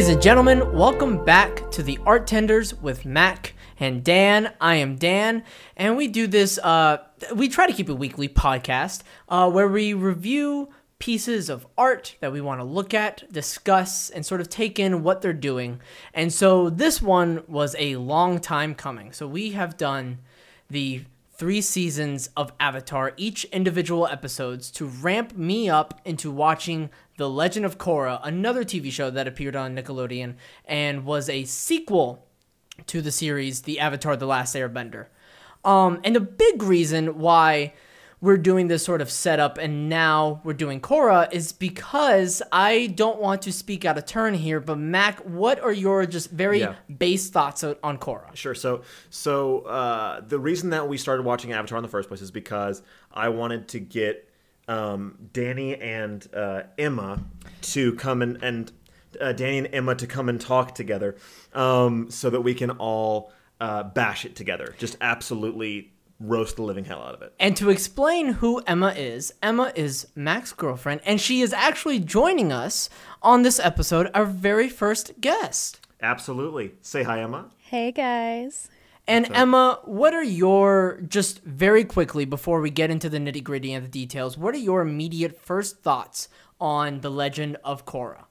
Ladies and gentlemen, welcome back to the Art Tenders with Mac and Dan. I am Dan, and we do this. Uh, we try to keep a weekly podcast uh, where we review pieces of art that we want to look at, discuss, and sort of take in what they're doing. And so this one was a long time coming. So we have done the three seasons of Avatar, each individual episodes, to ramp me up into watching The Legend of Korra, another TV show that appeared on Nickelodeon and was a sequel to the series The Avatar The Last Airbender. Um, and the big reason why we're doing this sort of setup and now we're doing Korra is because I don't want to speak out of turn here, but Mac, what are your just very Yeah. base thoughts on on Korra? Sure. So, so uh, the reason that we started watching Avatar in the first place is because I wanted to get um, Danny and uh, Emma to come and and uh, Danny and Emma to come and talk together, um, so that we can all uh, bash it together. Just absolutely roast the living hell out of it. And to explain who Emma is, Emma is Mac's girlfriend, and she is actually joining us on this episode, our very first guest. Absolutely. Say hi, Emma. Hey guys. And Emma, what are your just very quickly before we get into the nitty gritty and the details? What are your immediate first thoughts on the Legend of Korra?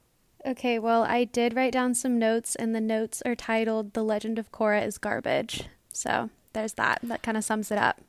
Okay, well, I did write down some notes, and the notes are titled The Legend of Korra is Garbage. So there's that. That kind of sums it up.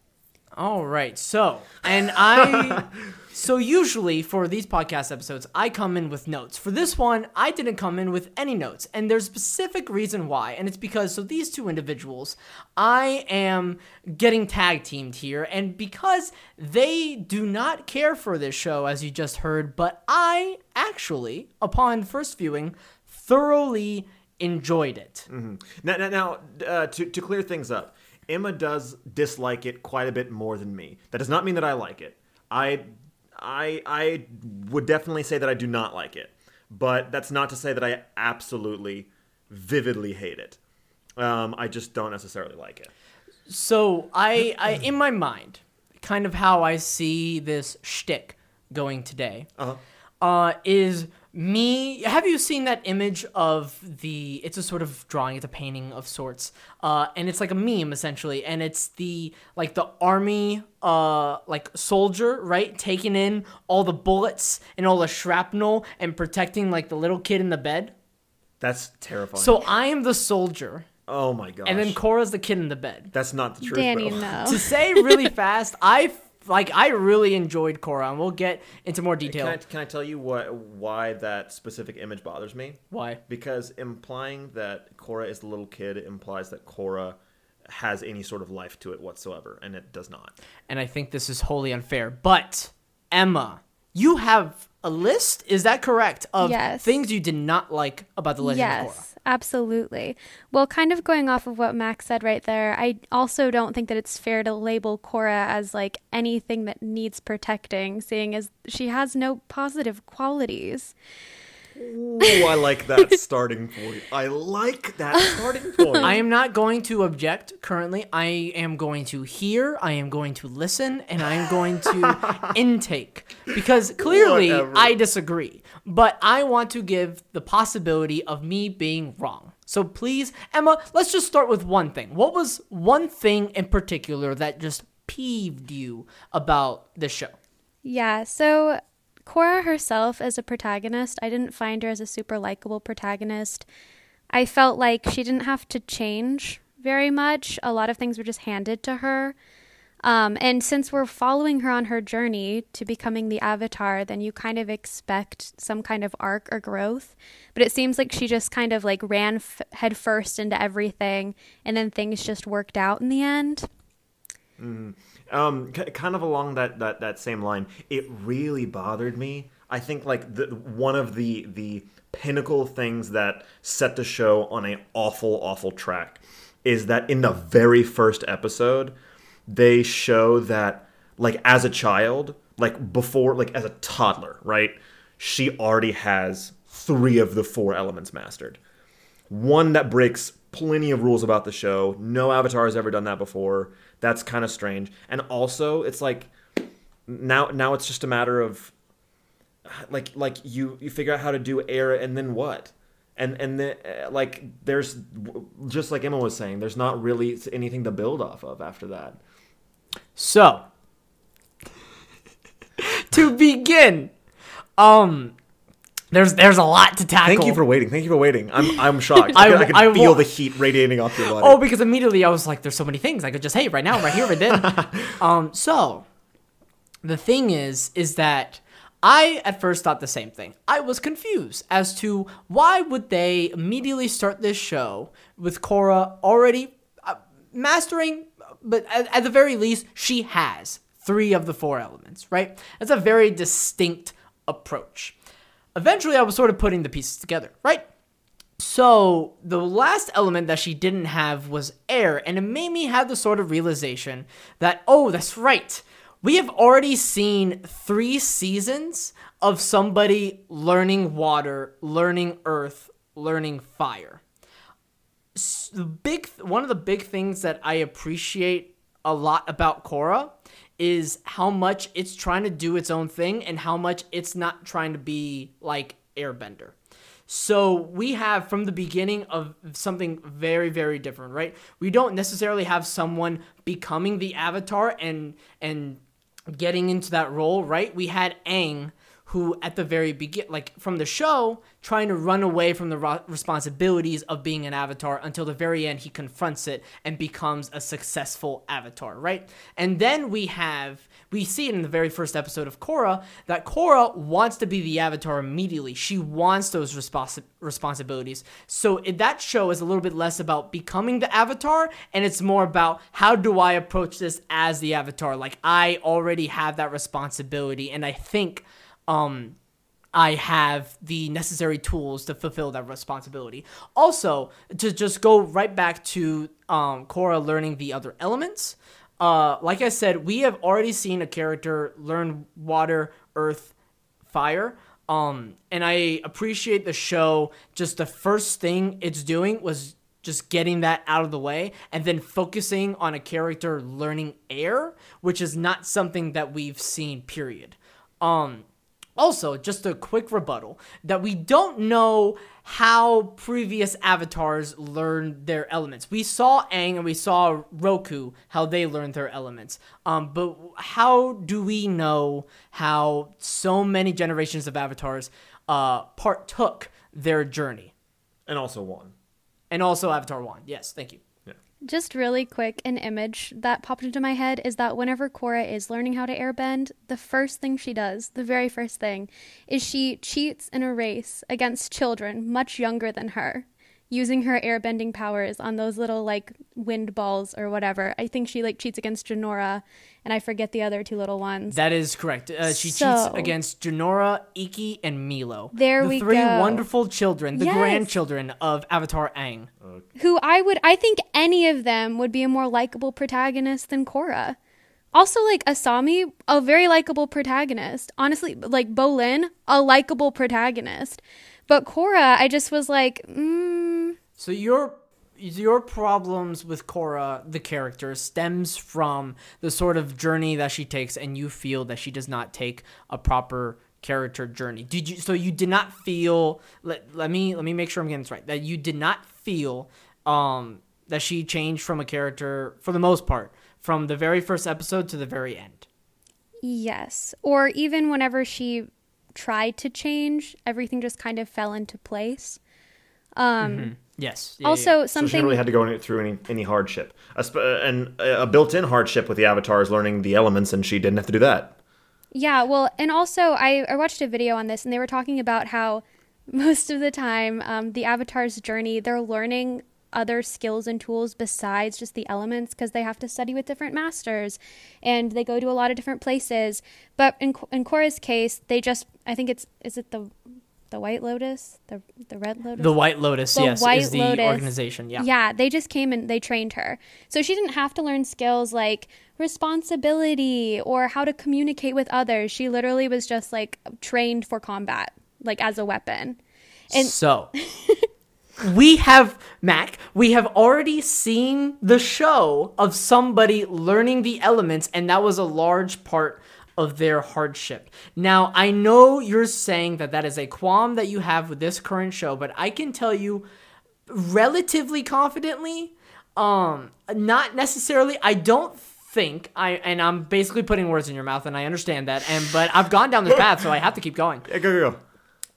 All right. So, and I, so usually for these podcast episodes, I come in with notes. For this one, I didn't come in with any notes. And there's a specific reason why. And it's because, so these two individuals, I am getting tag teamed here. And because they do not care for this show, as you just heard, but I actually, upon first viewing, thoroughly enjoyed it. Now, now, now uh, to, to clear things up, Emma does dislike it quite a bit more than me. That does not mean that I like it. I, I, I would definitely say that I do not like it, but that's not to say that I absolutely, vividly hate it. Um, I just don't necessarily like it. So I, I in my mind, kind of how I see this shtick going today, Uh-huh. uh, is me. Have you seen that image of the? It's a sort of drawing. It's a painting of sorts, uh, and it's like a meme essentially, and it's the like the army, uh, like soldier, right, taking in all the bullets and all the shrapnel and protecting like the little kid in the bed. That's terrifying. So I am the soldier, oh my god! and then Korra's the kid in the bed. that's not the truth, Danny, bro. no. to say really fast, I f- like I really enjoyed Korra, and we'll get into more detail. Can I, can I tell you what why that specific image bothers me? Why? Because implying that Korra is the little kid implies that Korra has any sort of life to it whatsoever, and it does not. And I think this is wholly unfair. But Emma, you have a list. Is that correct? Of Yes. things you did not like about the Legend of Korra. Yes, absolutely. Well, kind of going off of what Max said right there, I also don't think that it's fair to label Korra as like anything that needs protecting, seeing as she has no positive qualities. Ooh, I like that starting point. I like that starting point. I am not going to object currently. I am going to hear, I am going to listen, and I am going to intake. Because clearly Whatever. I disagree. But I want to give the possibility of me being wrong. So please, Emma, let's just start with one thing. What was one thing in particular that just peeved you about the show? Yeah, so Korra herself as a protagonist, I didn't find her as a super likable protagonist. I felt like she didn't have to change very much. A lot of things were just handed to her. Um, and since we're following her on her journey to becoming the Avatar, then you kind of expect some kind of arc or growth. But it seems like she just kind of like ran f- headfirst into everything, and then things just worked out in the end. um, k- kind of along that, that that same line, it really bothered me. I think like the one of the the pinnacle things that set the show on a awful awful track is that in the very first episode they show that like as a child like before like as a toddler right she already has three of the four elements mastered one that breaks plenty of rules about the show. No Avatar has ever done that before. That's kind of strange. And also, it's like now now it's just a matter of like like you you figure out how to do air and then what? and and the, uh, like there's just like Emma was saying, there's not really anything to build off of after that. So, to begin, um, there's there's a lot to tackle. Thank you for waiting. Thank you for waiting. I'm I'm shocked. I- I, I can I feel wa- the heat radiating off your body. Oh, because immediately I was like, "There's so many things I could just hate right now, right here, right then." um, so the thing is, is that I at first thought the same thing. I was confused as to why would they immediately start this show with Korra already uh, mastering, but at, at the very least, she has three of the four elements. Right? That's a very distinct approach. Eventually, I was sort of putting the pieces together. Right? So the last element that she didn't have was air, and it made me have the sort of realization that oh, that's right. We have already seen three seasons of somebody learning water, learning earth, learning fire. The big one of the big things that I appreciate a lot about Korra is how much it's trying to do its own thing and how much it's not trying to be like Airbender. So we have from the beginning of something very very different, right? We don't necessarily have someone becoming the avatar and and getting into that role, right? We had Aang who at the very begin like from the show trying to run away from the ro- responsibilities of being an avatar until the very end he confronts it and becomes a successful avatar, right? And then we have we see it in the very first episode of Korra that Korra wants to be the avatar immediately. She wants those responsi- responsibilities. So it, that show is a little bit less about becoming the avatar and it's more about how do I approach this as the avatar? Like I already have that responsibility and I think um I have the necessary tools to fulfill that responsibility. Also, to just go right back to um, Korra learning the other elements, uh, like I said, we have already seen a character learn water, earth, fire. Um, and I appreciate the show. Just the first thing it's doing was just getting that out of the way and then focusing on a character learning air, which is not something that we've seen, period. Um, also, just a quick rebuttal that we don't know how previous avatars learned their elements. We saw Aang and we saw Roku how they learned their elements. Um, but how do we know how so many generations of avatars uh, partook their journey? and also one. And also Avatar One. Yes, thank you. Just really quick, an image that popped into my head is that whenever Korra is learning how to airbend, the first thing she does, the very first thing, is she cheats in a race against children much younger than her, using her airbending powers on those little like wind balls or whatever. I think she like cheats against Jinora, and I forget the other two little ones. That is correct. Uh, she cheats against Jinora, Ikki, and Milo. There the we three go. wonderful children, the Yes. grandchildren of Avatar Aang. who I would I think any of them would be a more likable protagonist than Korra. Also like Asami, a very likable protagonist. Honestly, like Bolin, a likable protagonist. But Korra, I just was like, mm, So your your problems with Korra, the character, stems from the sort of journey that she takes, and you feel that she does not take a proper character journey. Did you? So you did not feel. Let, let me let me make sure I'm getting this right. That you did not feel um that she changed from a character for the most part from the very first episode to the very end. yes. Or even whenever she tried to change, everything just kind of fell into place. Um Yes. Yeah, yeah, also yeah. So she really had to go through any any hardship. A sp- uh, and a built-in hardship with the avatars learning the elements, and she didn't have to do that. Yeah, well, and also I, I watched a video on this, and they were talking about how most of the time um, the avatar's journey, they're learning other skills and tools besides just the elements because they have to study with different masters and they go to a lot of different places. But in in Korra's case, they just I think it's is it the the White Lotus, the the Red Lotus, The White Lotus, The yes, White is the Lotus. organization. Yeah. Yeah, they just came and they trained her. So she didn't have to learn skills like responsibility or how to communicate with others. She literally was just like trained for combat, like as a weapon. And so we have Mac. We have already seen the show of somebody learning the elements, and that was a large part of their hardship. Now, I know you're saying that that is a qualm that you have with this current show, but I can tell you relatively confidently, um, not necessarily. I don't think I, and I'm basically putting words in your mouth, and I understand that, and but I've gone down this path, so I have to keep going. Yeah, go, go, go.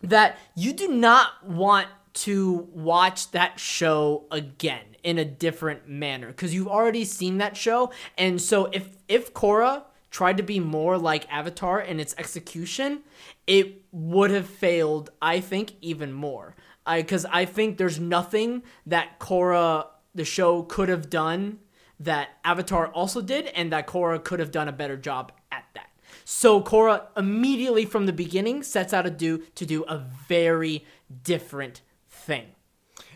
That you do not want to watch that show again in a different manner because you've already seen that show, and so if if Korra tried to be more like Avatar in its execution, it would have failed. I think even more. I because I think there's nothing that Korra the show could have done that Avatar also did, and that Korra could have done a better job at that. So Korra immediately from the beginning sets out to do to do a very different thing.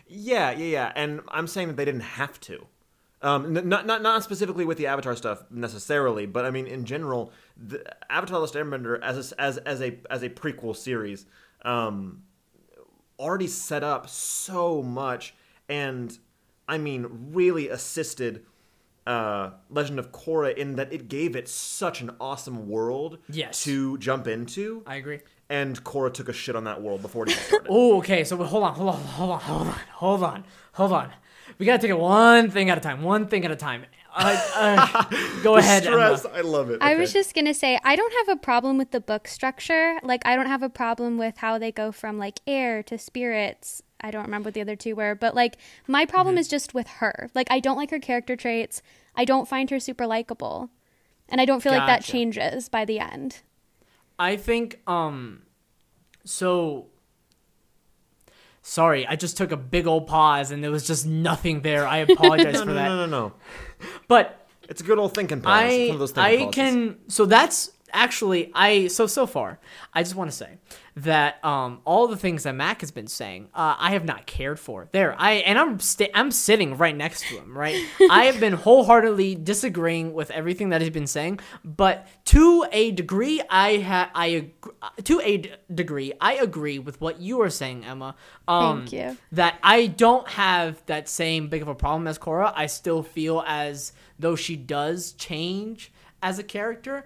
Yeah, yeah, yeah. And I'm saying that they didn't have to. Um, n- not, not, not specifically with the Avatar stuff necessarily, but I mean in general, the Avatar: The Last Airbender as a, as as a as a prequel series, um, already set up so much, and I mean really assisted uh, Legend of Korra in that it gave it such an awesome world Yes. to jump into, I agree. And Korra took a shit on that world before it even started. Oh, okay. So hold on, hold on, hold on, hold on, hold on, hold on. We gotta take it one thing at a time. One thing at a time. Uh, uh, go ahead, Emma. Stress, I love it. I was just gonna say I don't have a problem with the book structure. Like I don't have a problem with how they go from like air to spirits. I don't remember what the other two were, but like my problem Mm-hmm. is just with her. Like I don't like her character traits. I don't find her super likable, and I don't feel like that changes by the end. I think um so sorry, I just took a big old pause and there was just nothing there. I apologize no, for no, that. no, no, no. No. But It's a good old thinking pause. I of those thinking I can so that's actually I so so far I just want to say that um all the things that Mac has been saying uh, I have not cared for there I and I'm sta- I'm sitting right next to him right I have been wholeheartedly disagreeing with everything that he's been saying but to a degree I ha I ag- to a d- degree I agree with what you are saying Emma um Thank you. that I don't have that same big of a problem as Korra. I still feel as though she does change as a character,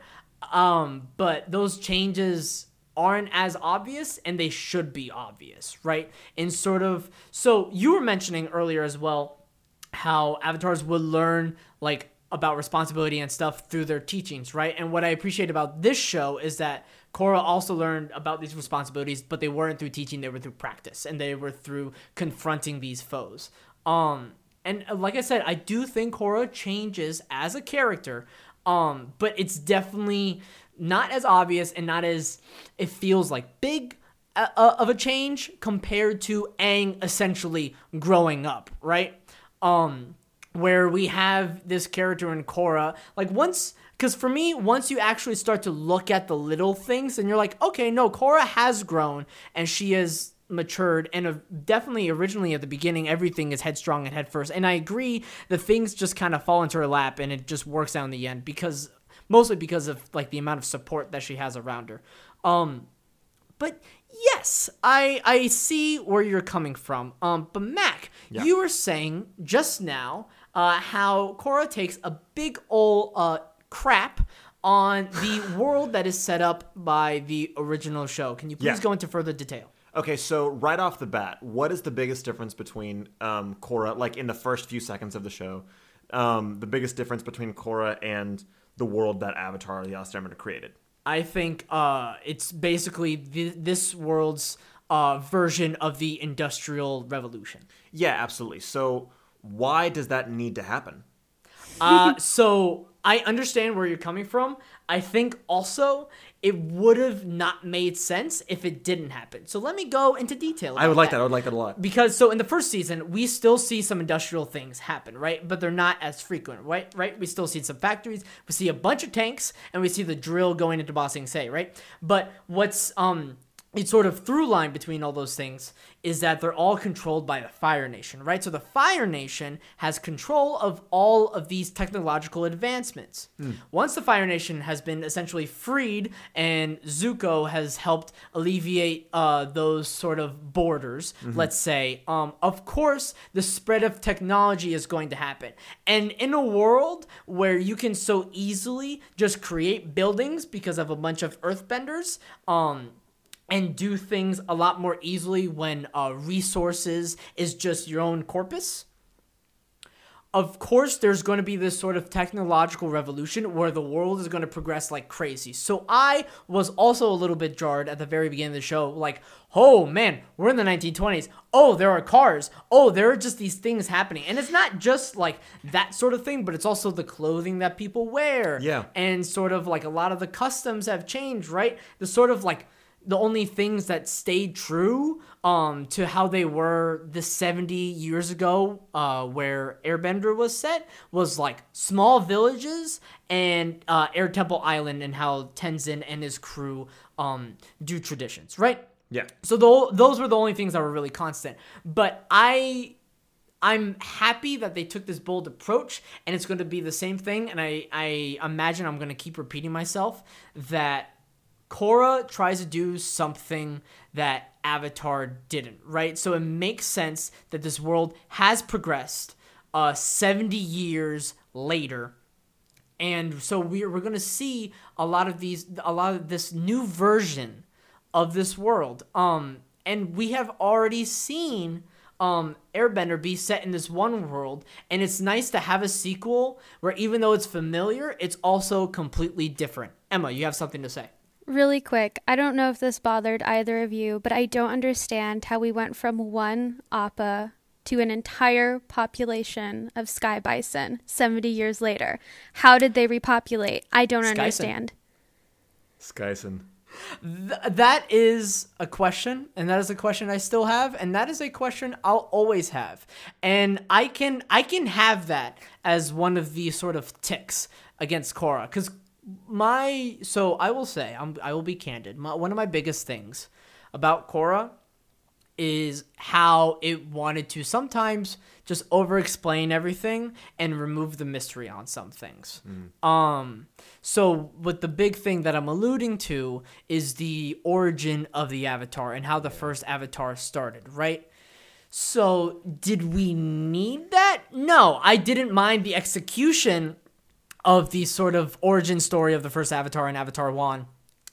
um, but those changes aren't as obvious and they should be obvious, right? In sort of so you were mentioning earlier as well how avatars would learn like about responsibility and stuff through their teachings, right? And what I appreciate about this show is that Korra also learned about these responsibilities, but they weren't through teaching, they were through practice and they were through confronting these foes. Um and uh, like I said, I do think Korra changes as a character, um, but it's definitely not as obvious and not as it feels like big uh, uh, of a change compared to Aang essentially growing up, right? Um, where we have this character in Korra, like once, because for me, once you actually start to look at the little things, and you're like, okay, no, Korra has grown and she has matured, and uh, definitely originally at the beginning, everything is headstrong and headfirst and I agree that things just kind of fall into her lap and it just works out in the end because mostly because of like the amount of support that she has around her. Um, but yes, I I see where you're coming from. Um, but Mac, Yeah. you were saying just now uh, how Korra takes a big ol' uh, crap on the world that is set up by the original show. Can you please Yeah. go into further detail? Okay, so right off the bat, what is the biggest difference between um, Korra, like in the first few seconds of the show, um, the biggest difference between Korra and the world that Avatar: The Last Airbender created? I think uh, it's basically th- this world's uh, version of the Industrial Revolution. Yeah, absolutely. So why does that need to happen? Uh, so I understand where you're coming from. I think also it would have not made sense if it didn't happen. So let me go into detail. I would like that. I would like that a lot. because so in the first season we still see some industrial things happen right but they're not as frequent right right we still see some factories we see a bunch of tanks and we see the drill going into Ba Sing Se, right but what's um it's sort of through line between all those things is that they're all controlled by the Fire Nation, right? So the Fire Nation has control of all of these technological advancements. Once the Fire Nation has been essentially freed and Zuko has helped alleviate uh, those sort of borders, let's say, um, of course, the spread of technology is going to happen. And in a world where you can so easily just create buildings because of a bunch of earthbenders, um, and do things a lot more easily when uh, resources is just your own corpus. Of course, there's going to be this sort of technological revolution where the world is going to progress like crazy. So I was also a little bit jarred at the very beginning of the show, like, oh man, we're in the 1920s. Oh, there are cars. Oh, there are just these things happening. And it's not just like that sort of thing, but it's also the clothing that people wear. Yeah. And sort of like a lot of the customs have changed, right? The sort of like the only things that stayed true um to how they were the 70 years ago uh where airbender was set was like small villages and uh air temple island and how tenzin and his crew um do traditions right Yeah. so tho- those were the only things that were really constant but i I'm happy that they took this bold approach, and it's going to be the same thing. And I, I imagine I'm going to keep repeating myself that Korra tries to do something that Avatar didn't, right? So it makes sense that this world has progressed uh, 70 years later. And so we're, we're going to see a lot of these, a lot of this new version of this world. Um, and we have already seen um, Airbender be set in this one world, and it's nice to have a sequel where even though it's familiar, it's also completely different. Emma, you have something to say. Really quick, I don't know if this bothered either of you, but I don't understand how we went from one Appa to an entire population of sky bison 70 years later. How did they repopulate? I don't Skyson. understand. Skyson. Th- that is a question, and that is a question I still have, and that is a question I'll always have. And I can I can have that as one of the sort of ticks against Korra, because my so I will say I'm I will be candid. My, one of my biggest things about Korra is how it wanted to sometimes just over explain everything and remove the mystery on some things. Um so what the big thing that I'm alluding to is the origin of the avatar and how the first avatar started, right? So did we need that? No, I didn't mind the execution of the sort of origin story of the first Avatar and Avatar 1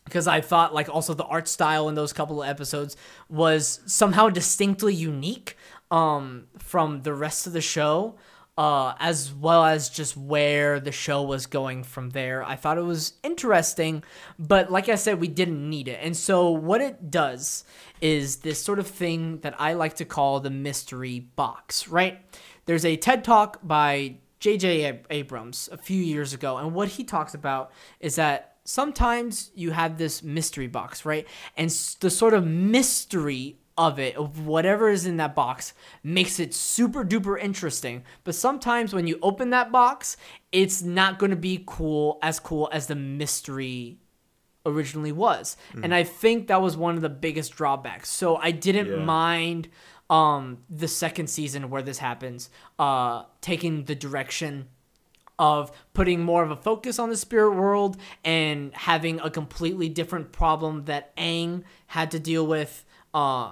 because I thought like also the art style in those couple of episodes was somehow distinctly unique um from the rest of the show uh as well as just where the show was going from there. I thought it was interesting, but like I said we didn't need it. And so what it does is this sort of thing that I like to call the mystery box, right? There's a TED Talk by J.J. Ab- Abrams a few years ago, and what he talks about is that sometimes you have this mystery box, right? And the sort of mystery of it, of whatever is in that box, makes it super duper interesting. But sometimes when you open that box, it's not going to be cool, as cool as the mystery originally was. Hmm. And I think that was one of the biggest drawbacks. So I didn't Yeah. mind um the second season where this happens uh taking the direction of putting more of a focus on the spirit world and having a completely different problem that Aang had to deal with uh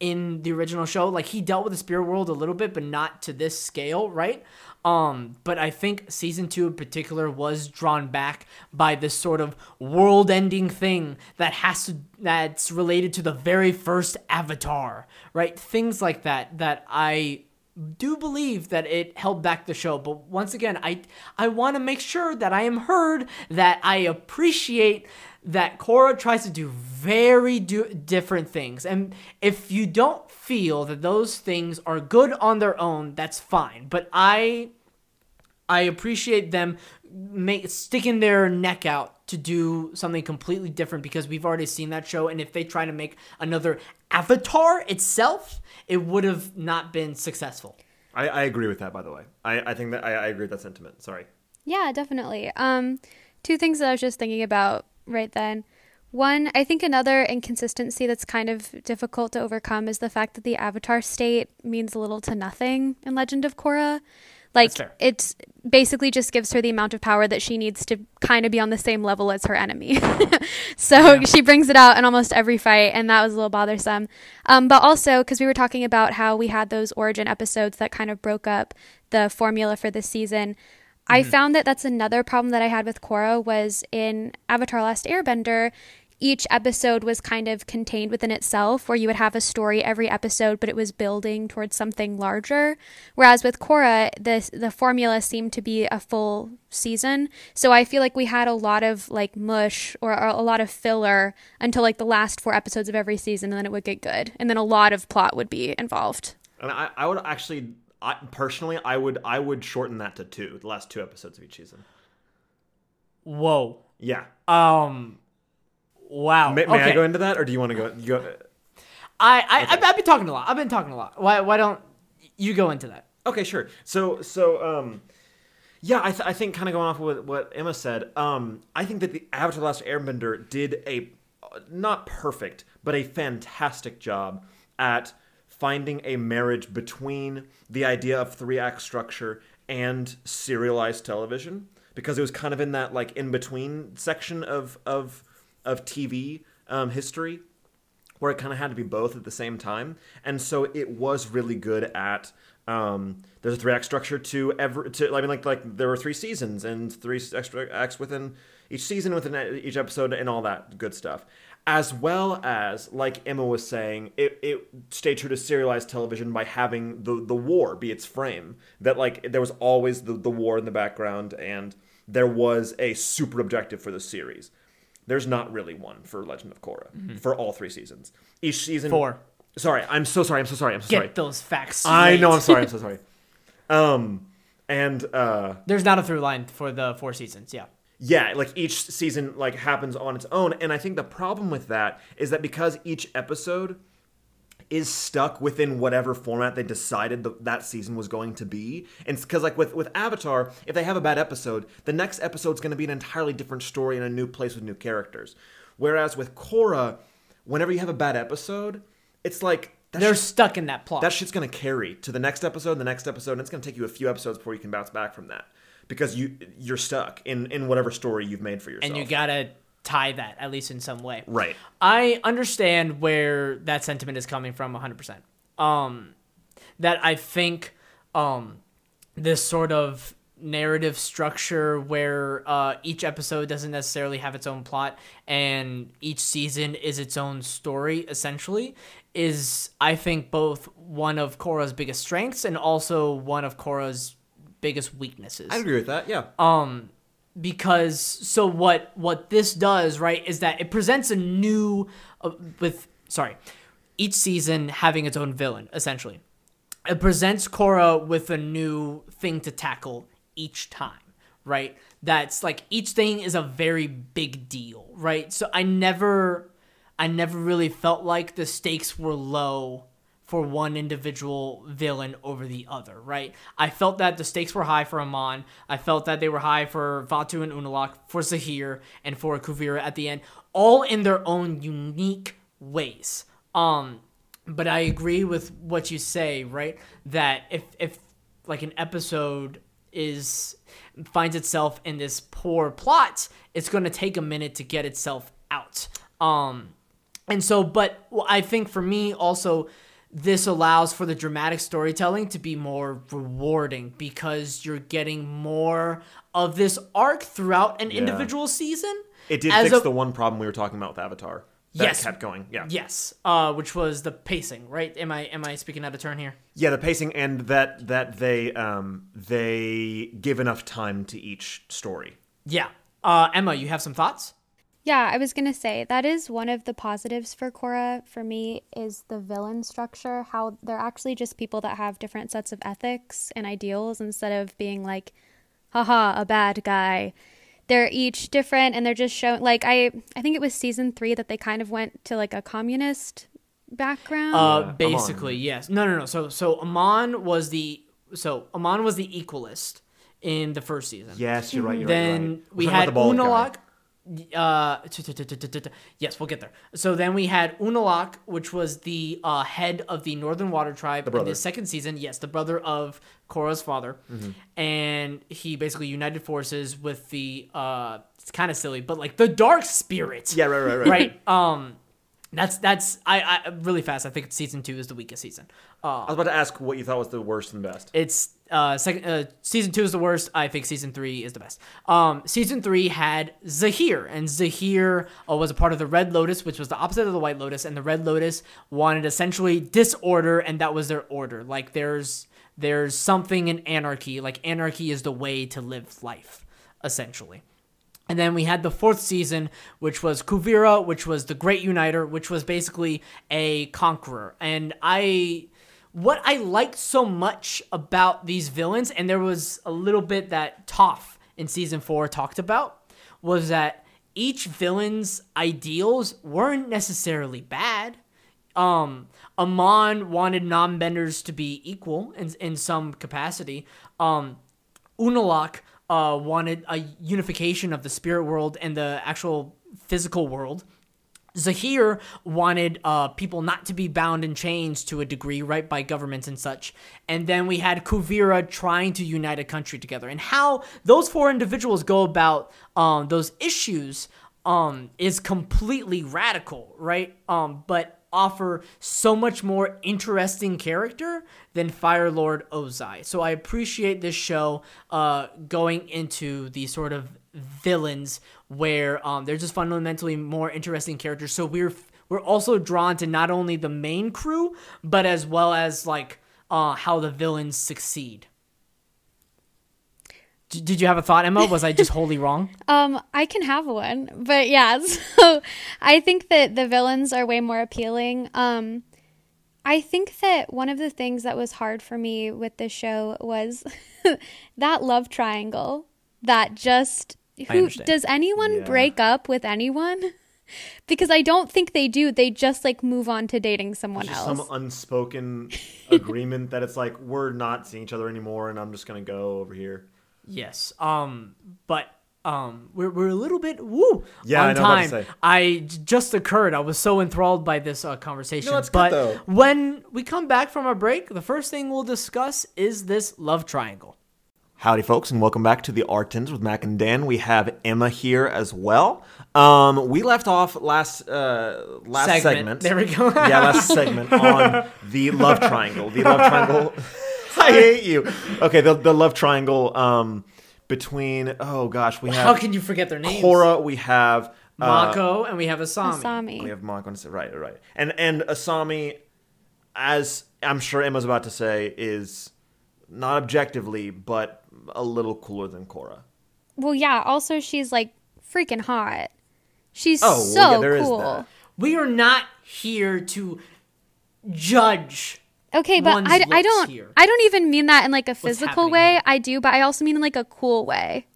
in the original show. Like he dealt with the spirit world a little bit but not to this scale right um but i think season 2 in particular was drawn back by this sort of world ending thing that has to that's related to the very first avatar right? Things like that that i do believe that it held back the show. But once again i i want to make sure that i am heard that i appreciate that Korra tries to do very do- different things. And if you don't feel that those things are good on their own that's fine. But i i appreciate them make sticking their neck out to do something completely different because we've already seen that show and if they try to make another avatar itself it would have not been successful I, I agree with that, by the way. I, I think that I, I agree with that sentiment. Sorry. Yeah, definitely. Um, two things that I was just thinking about right then. One, I think another inconsistency that's kind of difficult to overcome is the fact that the avatar state means little to nothing in Legend of Korra. Like it's basically just gives her the amount of power that she needs to kind of be on the same level as her enemy. so she brings it out in almost every fight, and that was a little bothersome. Um, but also because we were talking about how we had those origin episodes that kind of broke up the formula for this season. I found that that's another problem that I had with Korra was in Avatar: Last Airbender. Each episode was kind of contained within itself, where you would have a story every episode, but it was building towards something larger. Whereas with Korra, the the formula seemed to be a full season, so I feel like we had a lot of like mush or, or a lot of filler until like the last four episodes of every season, and then it would get good, and then a lot of plot would be involved. And I, I would actually, I, personally, I would I would shorten that to two, the last two episodes of each season. Whoa. Yeah. Um. Wow. May, may okay. I go into that, or do you want to go? You go I I I've, I've been talking a lot. I've been talking a lot. Why why don't you go into that? Okay, sure. So, so, um, yeah, I, th- I think kind of going off of what, Emma said, um, I think that the Avatar: The Last Airbender did a not perfect, but a fantastic job at finding a marriage between the idea of three act structure and serialized television because it was kind of in that like in between section of of of TV um, history where it kind of had to be both at the same time, and so it was really good at. Um, there's a three act structure to every. To, I mean, like like there were three seasons and three extra acts within each season, within each episode, and all that good stuff. As well as, like Emma was saying, it, it stayed true to serialized television by having the the war be its frame. That like there was always the the war in the background, and there was a super objective for the series. There's not really one for Legend of Korra for all three seasons. Each season Four. Sorry, I'm so sorry. I'm so sorry. I'm so Get sorry. those facts. I know. I'm sorry. I'm so sorry. Um, and uh, There's not a through line for the four seasons. Yeah. yeah, like each season like happens on its own, and I think the problem with that is that because each episode is stuck within whatever format they decided the, that season was going to be. And because like with with Avatar, if they have a bad episode, the next episode's going to be an entirely different story in a new place with new characters. Whereas with Korra, whenever you have a bad episode, it's like They're shit's- stuck in that plot. that shit's gonna carry to the next episode, the next episode, and it's gonna take you a few episodes before you can bounce back from that because you you're stuck in in whatever story you've made for yourself. and you gotta tie that at least in some way. right. I understand where that sentiment is coming from 100%. Um that I think um this sort of narrative structure where uh, each episode doesn't necessarily have its own plot and each season is its own story essentially is I think both one of Korra's biggest strengths and also one of Korra's biggest weaknesses I agree with that. Yeah. um because so what what this does right is that it presents a new uh, with sorry each season having its own villain essentially. It presents Korra with a new thing to tackle each time right? That's like each thing is a very big deal right? So i never i never really felt like the stakes were low for one individual villain over the other, right? I felt that the stakes were high for Amon. I felt that they were high for Vaatu and Unalak, for Zahir, and for Kuvira at the end, all in their own unique ways. Um, but I agree with what you say, right? That if if like an episode is finds itself in this poor plot, it's going to take a minute to get itself out. Um, and so, but I think for me also, this allows for the dramatic storytelling to be more rewarding because you're getting more of this arc throughout an individual season. It did fix a- the one problem we were talking about with Avatar. That Yes. kept going. Yeah. Yes, uh, which was the pacing, right? Am I am I speaking out of turn here? Yeah, the pacing and that that they um they give enough time to each story. Yeah. Uh, Emma, you have some thoughts? Yeah, I was gonna say that is one of the positives for Korra for me is the villain structure. How they're actually just people that have different sets of ethics and ideals instead of being like, haha, a bad guy. They're each different and they're just showing like I I think it was season three that they kind of went to like a communist background. Uh, Yeah, basically, yes. No, no, no. So, so Amon was the so Amon was the equalist in the first season. Yes, you're right. You're then right. You're right. we had about the guy. Unalak. Uh, yes, we'll get there. So then we had Unalak, which was the uh, head of the Northern Water Tribe in the second season. Yes, the brother of Korra's father, and he basically united forces with the. Uh, it's kind of silly, but like the Dark Spirit. Yeah, right, right, right. right. Um, that's that's I, I really fast. I think season two is the weakest season. Uh, I was about to ask what you thought was the worst and best. it's uh second uh, season two is the worst. I think season three is the best. Um, season three had Zahir, and Zahir uh, was a part of the Red Lotus, which was the opposite of the White Lotus, and the Red Lotus wanted essentially disorder, and that was their order. Like there's there's something in anarchy. Like anarchy is the way to live life, essentially. And then we had the fourth season, which was Kuvira, which was the Great Uniter, which was basically a conqueror. And I, what I liked so much about these villains, and there was a little bit that Toph in season four talked about, was that each villain's ideals weren't necessarily bad. Um, Amon wanted non-benders to be equal in in some capacity. Um, Unalak uh, wanted a unification of the spirit world and the actual physical world. Zahir wanted uh, people not to be bound in chains to a degree, right, by governments and such. And then we had Kuvira trying to unite a country together. And how those four individuals go about um, those issues um, is completely radical, right? Um, but offer so much more interesting character than Fire Lord Ozai. So I appreciate this show uh, going into the sort of villains where um, they're just fundamentally more interesting characters. So we're we're also drawn to not only the main crew, but as well as like uh, how the villains succeed. D- did you have a thought, Emma? Was I just wholly wrong? Um, I can have one, but yeah. So I think that the villains are way more appealing. Um, I think that one of the things that was hard for me with this show was that love triangle. That just who does anyone Yeah. break up with anyone? Because I don't think they do. They just like move on to dating someone Just else. some unspoken agreement that it's like we're not seeing each other anymore, and I'm just gonna go over here. Yes. Um, but um, we're we're a little bit woo Yeah, on I know what to time. say. I just occurred. I was so enthralled by this uh, conversation. No, good, but though. when we come back from our break, the first thing we'll discuss is this love triangle. Howdy, folks, and welcome back to the Artins with Mac and Dan. We have Emma here as well. Um, we left off last uh, last Segment. segment. There we go. yeah, last segment on the love triangle. The love triangle. I hate you. Okay, the the love triangle um, between. Oh gosh, we have How can you forget their names? Korra, We have uh, Mako, and we have Asami. Asami. we have Mako. Right, right, and and Asami, as I'm sure Emma's about to say, is not objectively, but a little cooler than Korra. Well, yeah. Also, she's like freaking hot. She's Oh, well, so yeah, there is cool. that. We are not here to judge. Okay, but I, I don't here. I don't even mean that in like a physical way. here. I do, but I also mean in like a cool way.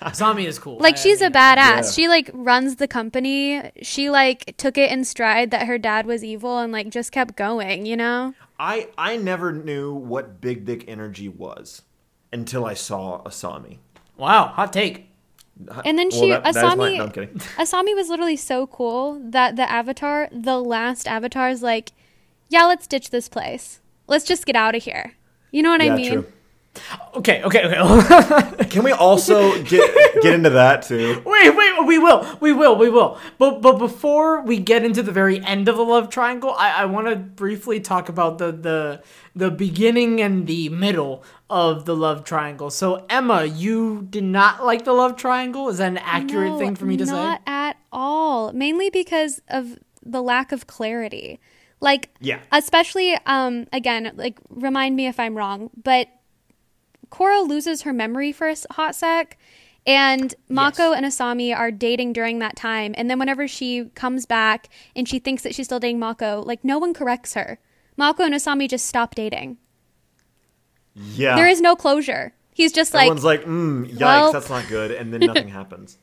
Asami is cool. Like I- she's I a mean, badass. Yeah. She like runs the company. She like took it in stride that her dad was evil and like just kept going, you know? I I never knew what big dick energy was until I saw Asami. Wow, hot take. And then Well, she that- that is my- Asami no, I'm kidding. Asami was literally so cool that the avatar, the last avatar is like, "Yeah, let's ditch this place. Let's just get out of here." You know what I Yeah, mean? true. Okay, okay, okay. Can we also get get into that too? Wait, wait, we will, we will, we will. But but before we get into the very end of the love triangle, I, I want to briefly talk about the the the beginning and the middle of the love triangle. So Emma, you did not like the love triangle. Is that an accurate No, thing for me to Not say? Not at all. Mainly because of the lack of clarity. Like, Yeah. especially um, again, like remind me if I'm wrong, but Korra loses her memory for a hot sec, and Mako Yes. and Asami are dating during that time. And then whenever she comes back and she thinks that she's still dating Mako, like no one corrects her. Mako and Asami just stop dating. Yeah. There is no closure. He's just like, Everyone's like, mm, yikes, Well- that's not good, and then nothing happens.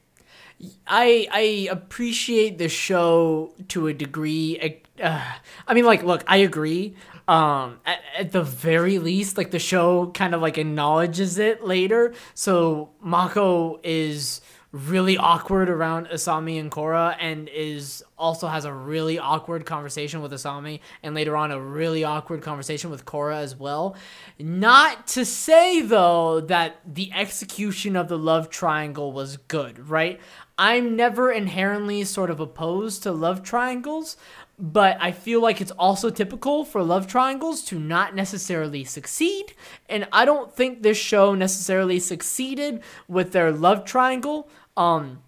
I I appreciate the show to a degree. Uh, I mean, like, look, I agree. Um, at, at the very least, like the show kind of like acknowledges it later. So Mako is really awkward around Asami and Korra and is also has a really awkward conversation with Asami and later on a really awkward conversation with Korra as well. Not to say though that the execution of the love triangle was good, right? I'm never inherently sort of opposed to love triangles, but I feel like it's also typical for love triangles to not necessarily succeed. And I don't think this show necessarily succeeded with their love triangle um,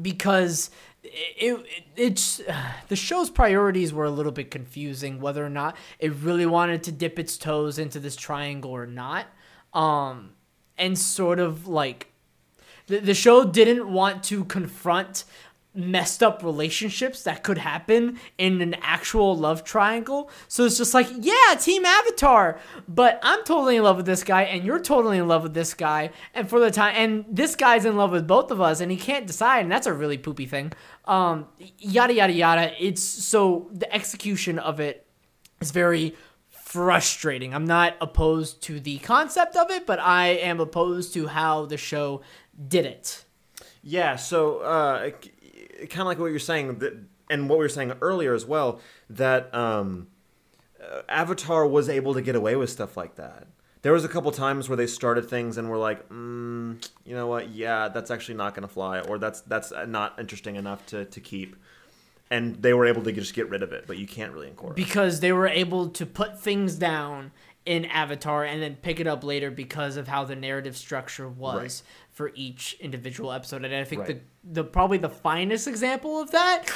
because it, it, it's the show's priorities were a little bit confusing whether or not it really wanted to dip its toes into this triangle or not. Um, and sort of like the, the show didn't want to confront messed up relationships that could happen in an actual love triangle. So it's just like, yeah, Team Avatar, but I'm totally in love with this guy and you're totally in love with this guy. And for the time and this guy's in love with both of us and he can't decide and that's a really poopy thing. Um yada yada yada. It's so the execution of it is very frustrating. I'm not opposed to the concept of it, but I am opposed to how the show did it. Yeah, so uh, kind of like what you're saying, that, and what we were saying earlier as well, that um, uh, Avatar was able to get away with stuff like that. There was a couple times where they started things and were like, mm, you know what? Yeah, that's actually not going to fly, or that's that's not interesting enough to to keep. And they were able to just get rid of it, but you can't really incorporate because they were able to put things down in Avatar and then pick it up later because of how the narrative structure was Right. for each individual episode. And I think Right. the the probably the finest example of that.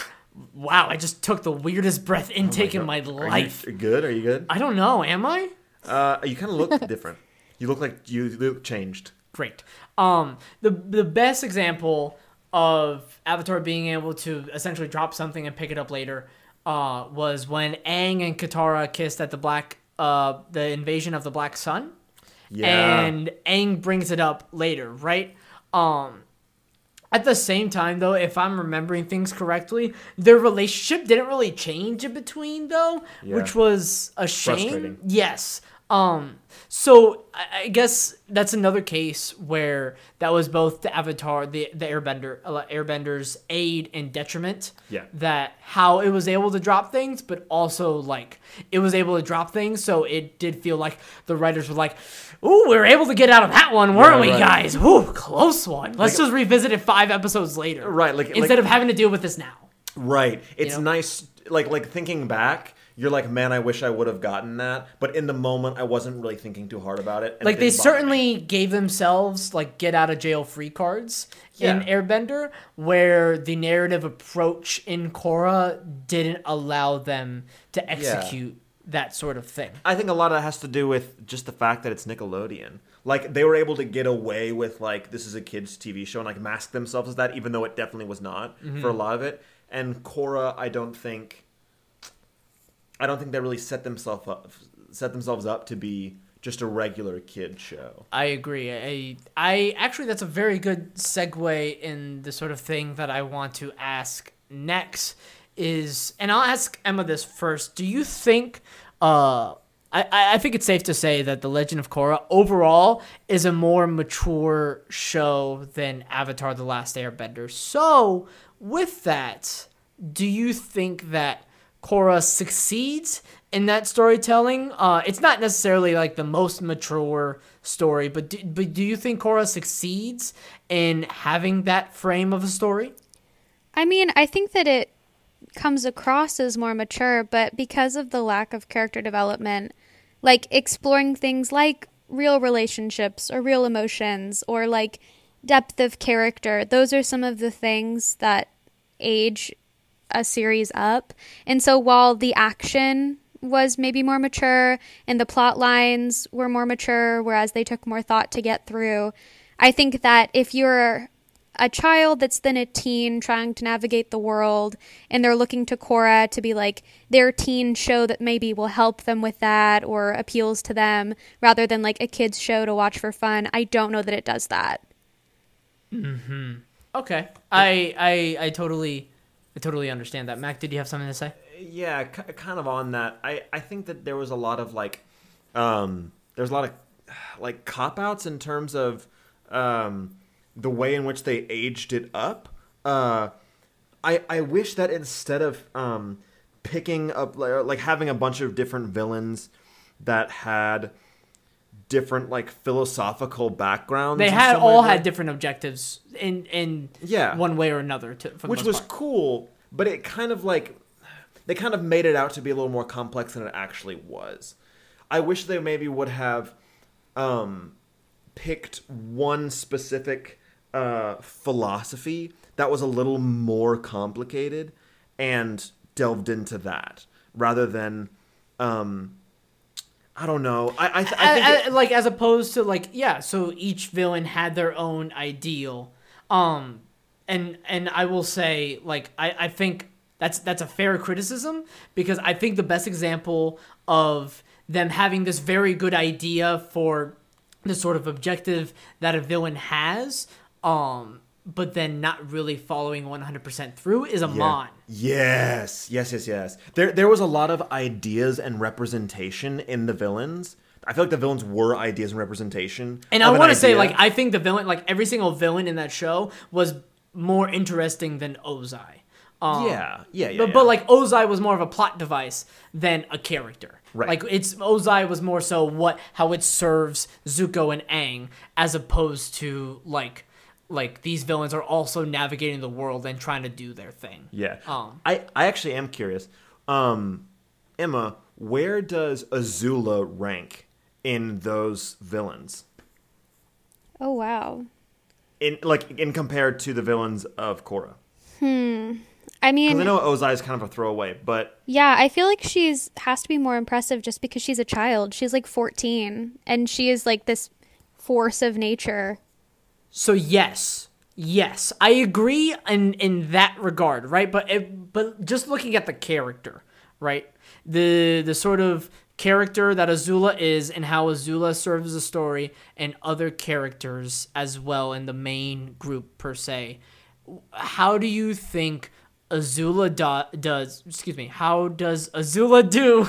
Wow, I just took the weirdest breath intake in my life. Are you good? Are you good? I don't know. Am I? Uh, you kind of look different. You look like you look changed. great. Um, the the best example of Avatar being able to essentially drop something and pick it up later uh, was when Aang and Katara kissed at the black uh, the invasion of the Black Sun, Yeah. and Aang brings it up later, right? Um, at the same time, though, if I'm remembering things correctly, their relationship didn't really change in between, though, Yeah. which was a shame. Yes. Um. So I, guess that's another case where that was both the Avatar, the the Airbender, uh, Airbender's aid and detriment. Yeah. That how it was able to drop things, but also like it was able to drop things, so it did feel like the writers were like, "Ooh, we were able to get out of that one, weren't Yeah, we, right. guys? Ooh, close one. Let's Like- just revisit it five episodes later, Right, like- instead like- of having to deal with this now." Right. It's know? nice like like thinking back, you're like, man, I wish I would have gotten that. But in the moment I wasn't really thinking too hard about it. like it they didn't me. certainly gave themselves like get out of jail free cards in Airbender, where the narrative approach in Korra didn't allow them to execute that sort of thing. I think a lot of that has to do with just the fact that it's Nickelodeon. Like they were able to get away with like this is a kids TV show and like mask themselves as that, even though it definitely was not Mm-hmm. for a lot of it. And Korra, I don't think, I don't think they really set themselves up, set themselves up to be just a regular kid show. I agree. I, I actually that's a very good segue in the sort of thing that I want to ask next is, and I'll ask Emma this first. Do you think? Uh, I, I I think it's safe to say that The Legend of Korra overall is a more mature show than Avatar: The Last Airbender. So, with that, do you think that Korra succeeds in that storytelling? Uh, it's not necessarily like the most mature story, but do, but do you think Korra succeeds in having that frame of a story? I mean, I think that it comes across as more mature, but because of the lack of character development, like exploring things like real relationships or real emotions or like depth of character, those are some of the things that age a series up. And so while the action was maybe more mature and the plot lines were more mature, whereas they took more thought to get through, I think that if you're a child that's then a teen trying to navigate the world and they're looking to Korra to be like their teen show that maybe will help them with that or appeals to them rather than like a kids show to watch for fun. I don't know that it does that. Mhm. Okay, I I I totally I totally understand that. Mac, did you have something to say? Yeah, k- kind of on that. I I think that there was a lot of like, um, there's a lot of like cop outs in terms of, um, the way in which they aged it up. Uh, I I wish that instead of um, picking up like, like having a bunch of different villains that had different like philosophical backgrounds. They had all had different objectives in in Yeah. one way or another. To, which was part. cool, but it kind of like they kind of made it out to be a little more complex than it actually was. I wish they maybe would have um, picked one specific uh, philosophy that was a little more complicated and delved into that rather than um, I don't know. I I, th- I think A- it- like as opposed to like yeah so each villain had their own ideal um and and i will say like i i think that's that's a fair criticism because i think the best example of them having this very good idea for the sort of objective that a villain has um but then not really following 100% through is Amon. Yes, yes, yes, yes. There, there was a lot of ideas and representation in the villains. I feel like the villains were ideas and representation. And I an want to say, like, I think the villain, like every single villain in that show, was more interesting than Ozai. Um, yeah, yeah, yeah. but, yeah. but like Ozai was more of a plot device than a character. Right. Like it's Ozai was more so what how it serves Zuko and Aang as opposed to like like these villains are also navigating the world and trying to do their thing. yeah. Um, I, I actually am curious. Um, Emma, where does Azula rank in those villains? Oh wow. In like in compared to the villains of Korra? Hmm. I mean, I know Ozai is kind of a throwaway, but yeah, I feel like she's has to be more impressive just because she's a child. She's like 14 and she is like this force of nature. So yes, yes, I agree in in that regard, right? But it, but just looking at the character, right? The the sort of character that Azula is and how Azula serves the story and other characters as well in the main group per se. How do you think Azula do- does? Excuse me. How does Azula do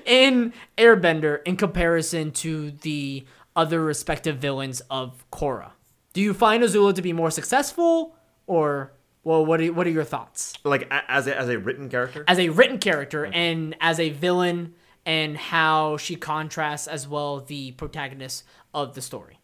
in Airbender in comparison to the other respective villains of Korra? Do you find Azula to be more successful, or well, what are what are your thoughts like as a, as a written character, as a written character and as a villain, and how she contrasts as well the protagonist of the story?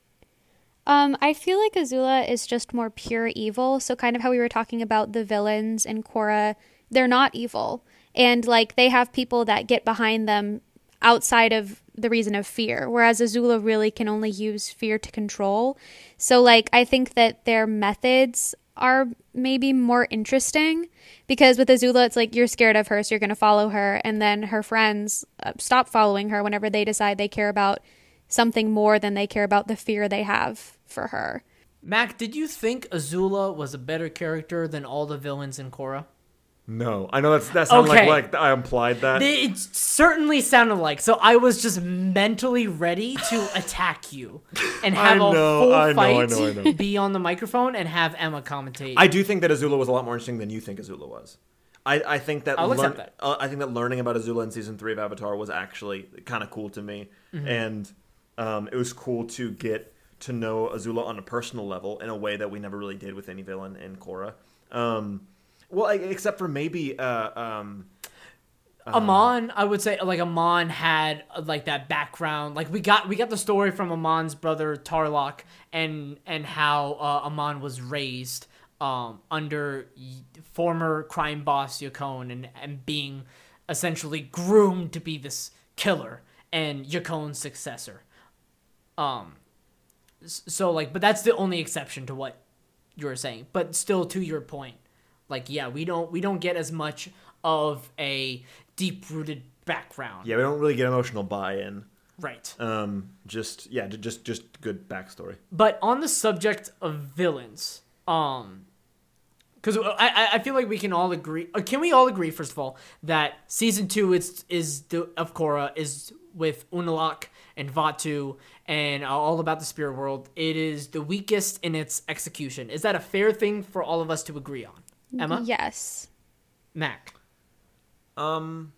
Um, I feel like Azula is just more pure evil. So kind of how we were talking about the villains in Korra, they're not evil. And like they have people that get behind them outside of the reason of fear, whereas Azula really can only use fear to control. So like I think that their methods are maybe more interesting because with Azula it's like you're scared of her so you're going to follow her and then her friends uh, stop following her whenever they decide they care about something more than they care about the fear they have for her. Mac, did you think Azula was a better character than all the villains in Korra? No, I know that's that sounds Okay. like like I implied that. It certainly sounded like. So I was just mentally ready to attack you and have I a know, full I know, fight, know, I know. be on the microphone, and have Emma commentate. I do think that Azula was a lot more interesting than you think Azula was. I, I think that I'll accept that. uh, I think that learning about Azula in season three of Avatar was actually kind of cool to me, Mm-hmm. and um, it was cool to get to know Azula on a personal level in a way that we never really did with any villain in Korra. Um, well, except for maybe uh, um, Amon, I would say like Amon had uh, like that background. Like we got we got the story from Amon's brother Tarlok and and how uh, Amon was raised um, under former crime boss Yakone and and being essentially groomed to be this killer and Yakone's successor. Um, so like, but that's the only exception to what you were saying. But still, to your point, like yeah, we don't we don't get as much of a deep rooted background. yeah, we don't really get emotional buy-in. Right. Um, just yeah, just just good backstory. But on the subject of villains, um, because I I- I feel like we can all agree. Can we all agree first of all that season two is is the of Korra is with Unalaq and Vaatu and all about the spirit world. It is the weakest in its execution. Is that a fair thing for all of us to agree on? Emma, Yes. Mac. Um,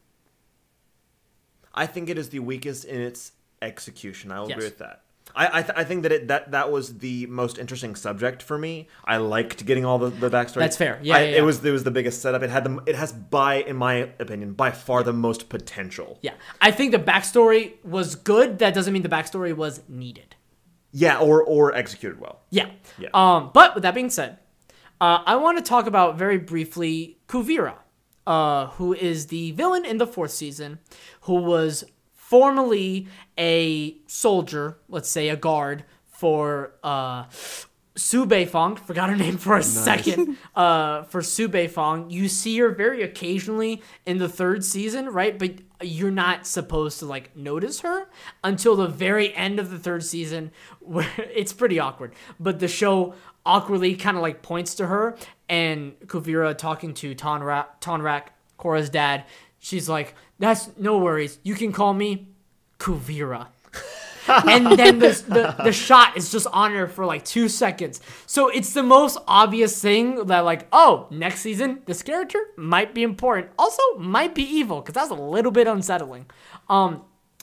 I think it is the weakest in its execution. I will Yes. agree with that. I I, th- I think that it that that was the most interesting subject for me. I liked getting all the, the backstory. That's fair. Yeah, I- yeah, yeah. it was it was the biggest setup. It had the it has by in my opinion by far the most potential. Yeah, I think the backstory was good. That doesn't mean the backstory was needed. Yeah, or or executed well. Yeah. Yeah. Um, but with that being said, uh, I want to talk about very briefly Kuvira, uh, who is the villain in the fourth season, who was formerly a soldier, let's say a guard for uh, Su Beifong. Forgot her name for a second. Uh, for Su Beifong, you see her very occasionally in the third season, right? But you're not supposed to like notice her until the very end of the third season, where it's pretty awkward. But the show awkwardly kind of like points to her, and Kuvira talking to Tonraq, Tonraq, Korra's dad. She's like, "That's no worries. You can call me Kuvira." and then the, the the shot is just on her for like two seconds. So it's the most obvious thing that like, oh, next season this character might be important. Also, might be evil because that's a little bit unsettling. Um,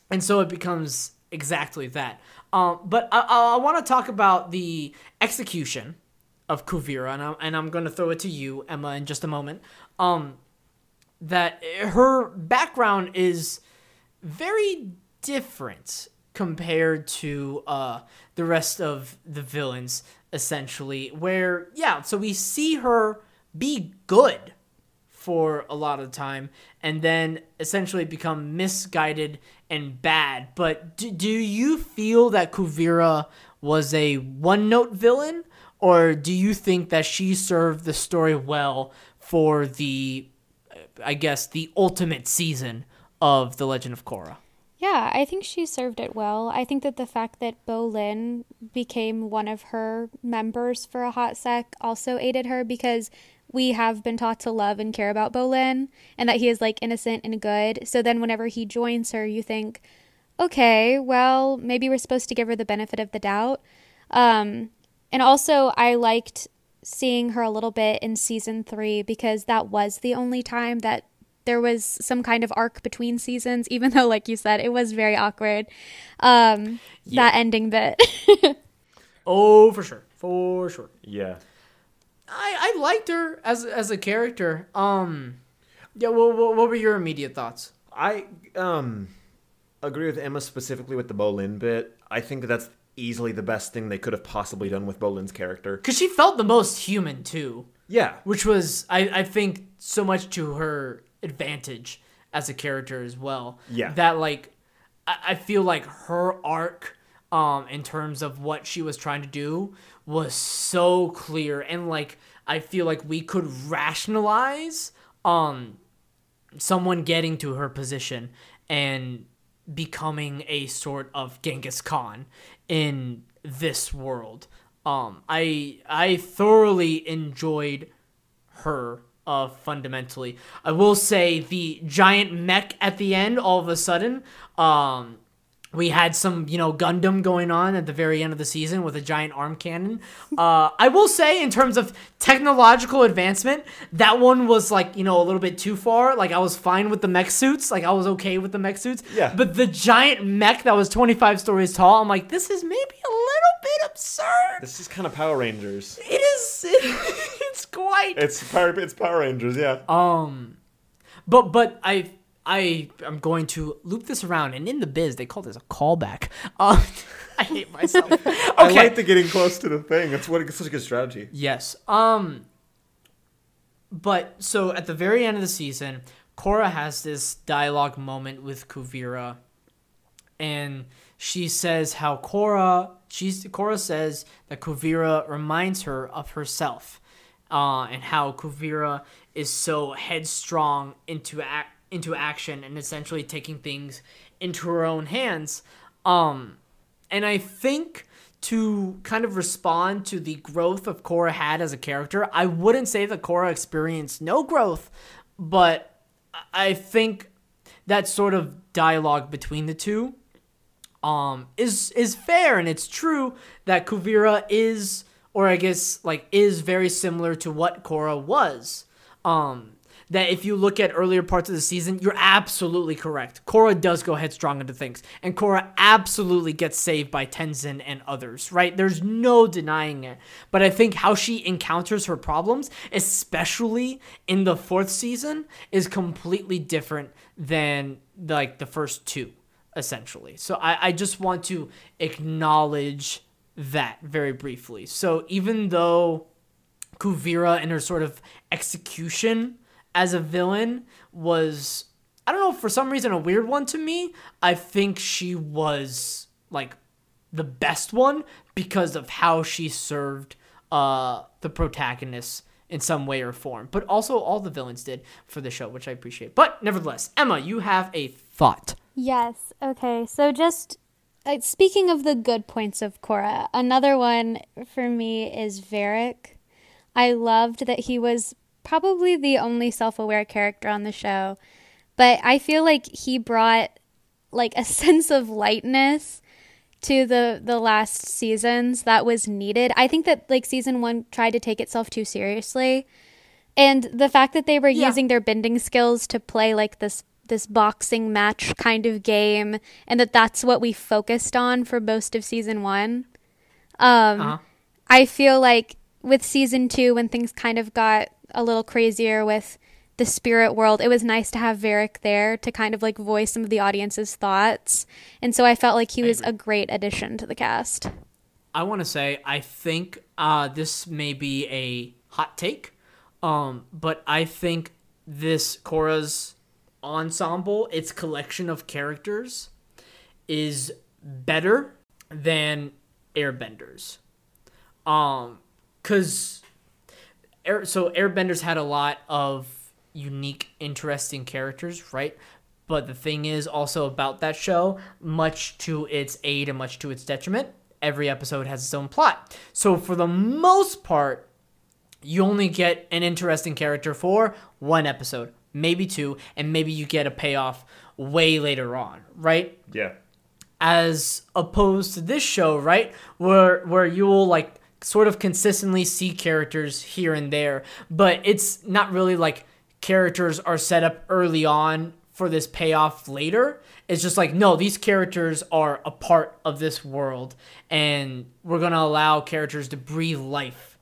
and so it becomes exactly that. Um, but I, I, want to talk about the execution of Kuvira, and I'm, and I'm going to throw it to you, Emma, in just a moment. Um, that her background is very different compared to uh, the rest of the villains, essentially. Where, yeah, so we see her be good for a lot of time and then essentially become misguided and bad. But do, do you feel that Kuvira was a one note villain? Or do you think that she served the story well for the, uh, I guess, the ultimate season of The Legend of Korra? Yeah, I think she served it well. I think that the fact that Bolin became one of her members for a hot sec also aided her because we have been taught to love and care about Bolin and that he is like innocent and good. So then whenever he joins her, you think, okay, well, maybe we're supposed to give her the benefit of the doubt. Um, and also, I liked seeing her a little bit in season three because that was the only time that there was some kind of arc between seasons, even though, like you said, it was very awkward. Um, That ending bit. Oh, for sure. For sure. Yeah. I, I liked her as as a character. Um, yeah. What, what, what were your immediate thoughts? I um agree with Emma specifically with the Bolin bit. I think that's easily the best thing they could have possibly done with Bolin's character. Because she felt the most human too, Yeah. which was I I think so much to her advantage as a character as well. Yeah. That like I, I feel like her arc um in terms of what she was trying to do was so clear and like I feel like we could rationalize um someone getting to her position and becoming a sort of Genghis Khan in this world. Um, I I thoroughly enjoyed her uh, fundamentally. I will say the giant mech at the end, all of a sudden, um, we had some, you know, Gundam going on at the very end of the season with a giant arm cannon. Uh, I will say, in terms of technological advancement, that one was like, you know, a little bit too far. Like, I was fine with the mech suits. Like, I was okay with the mech suits. Yeah. But the giant mech that was 25 stories tall, I'm like, this is maybe a little bit absurd. This is kind of Power Rangers. It is. it's quite. It's Power it's Power Rangers, yeah. Um, but but I I am going to loop this around, and in the biz they call this a callback. Um, I hate myself. Okay. I like the getting close to the thing. That's what it's such a good strategy. yes. Um. But so at the very end of the season, Korra has this dialogue moment with Kuvira, and she says how Korra she's Korra says that Kuvira reminds her of herself, uh, and how Kuvira is so headstrong into ac- into action and essentially taking things into her own hands. Um, and I think to kind of respond to the growth of Korra had as a character, I wouldn't say that Korra experienced no growth, but I think that sort of dialogue between the two um is is fair and it's true that Kuvira is or I guess like is very similar to what Korra was. Um that if you look at earlier parts of the season, you're absolutely correct. Korra does go headstrong into things, and Korra absolutely gets saved by Tenzin and others, right? There's no denying it. But I think how she encounters her problems, especially in the fourth season, is completely different than like the first two, essentially. So I, I just want to acknowledge that very briefly. So even though Kuvira and her sort of execution as a villain was I don't know for some reason a weird one to me. I think she was like the best one because of how she served uh the protagonist in some way or form. But also all the villains did for the show, which I appreciate. But nevertheless, Emma, you have a thought. Yes. Okay. So just uh, speaking of the good points of Korra, another one for me is Varrick. I loved that he was probably the only self-aware character on the show, but I feel like he brought like a sense of lightness to the the last seasons that was needed. I think that like season 1 tried to take itself too seriously. And the fact that they were Yeah. using their bending skills to play like this this boxing match kind of game and that that's what we focused on for most of season 1. Um Uh-huh. I feel like with season two, when things kind of got a little crazier with the spirit world, it was nice to have Varrick there to kind of like voice some of the audience's thoughts. And so I felt like he was a great addition to the cast. I want to say I think uh, this may be a hot take, um, but I think this Korra's ensemble, its collection of characters, is better than Airbenders. Um, cause Air, so Airbenders had a lot of unique, interesting characters, right? But the thing is also about that show, much to its aid and much to its detriment, every episode has its own plot. So for the most part, you only get an interesting character for one episode, maybe two, and maybe you get a payoff way later on, right? Yeah. as opposed to this show, right? Where where you will like sort of consistently see characters here and there, but it's not really like characters are set up early on for this payoff later. It's just like no, these characters are a part of this world and we're going to allow characters to breathe life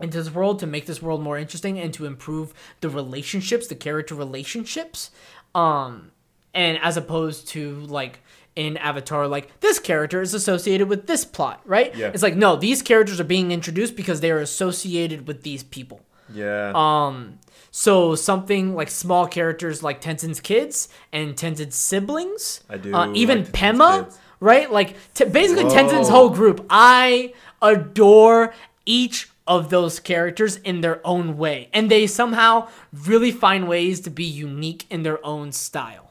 into this world to make this world more interesting and to improve the relationships, the character relationships. Um and as opposed to like in Avatar, like this character is associated with this plot, right? Yeah. It's like no, these characters are being introduced because they are associated with these people. Yeah. Um, so something like small characters like Tenzin's kids and Tenzin's siblings. I do Uh, even like Pema, kids. right? Like t- basically Whoa. Tenzin's whole group. I adore each of those characters in their own way, and they somehow really find ways to be unique in their own style.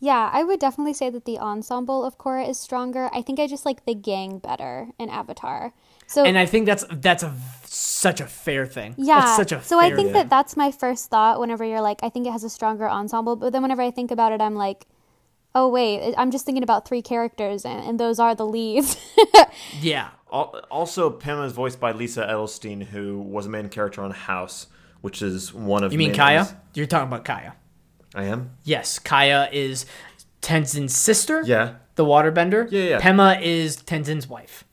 Yeah, I would definitely say that the ensemble of Korra is stronger. I think I just like the gang better in Avatar. So And I think that's that's a such a fair thing. Yeah. that's such a so I think thing. that that's my first thought whenever you're like, I think it has a stronger ensemble. But then whenever I think about it, I'm like, oh, wait, I'm just thinking about three characters and, and those are the leads. yeah. Also, Pema is voiced by Lisa Edelstein, who was a main character on House, which is one of. You mean main- Kya? You're talking about Kya. I am. Yes, Kya is Tenzin's sister. Yeah, The waterbender. Yeah, yeah. Pema is Tenzin's wife.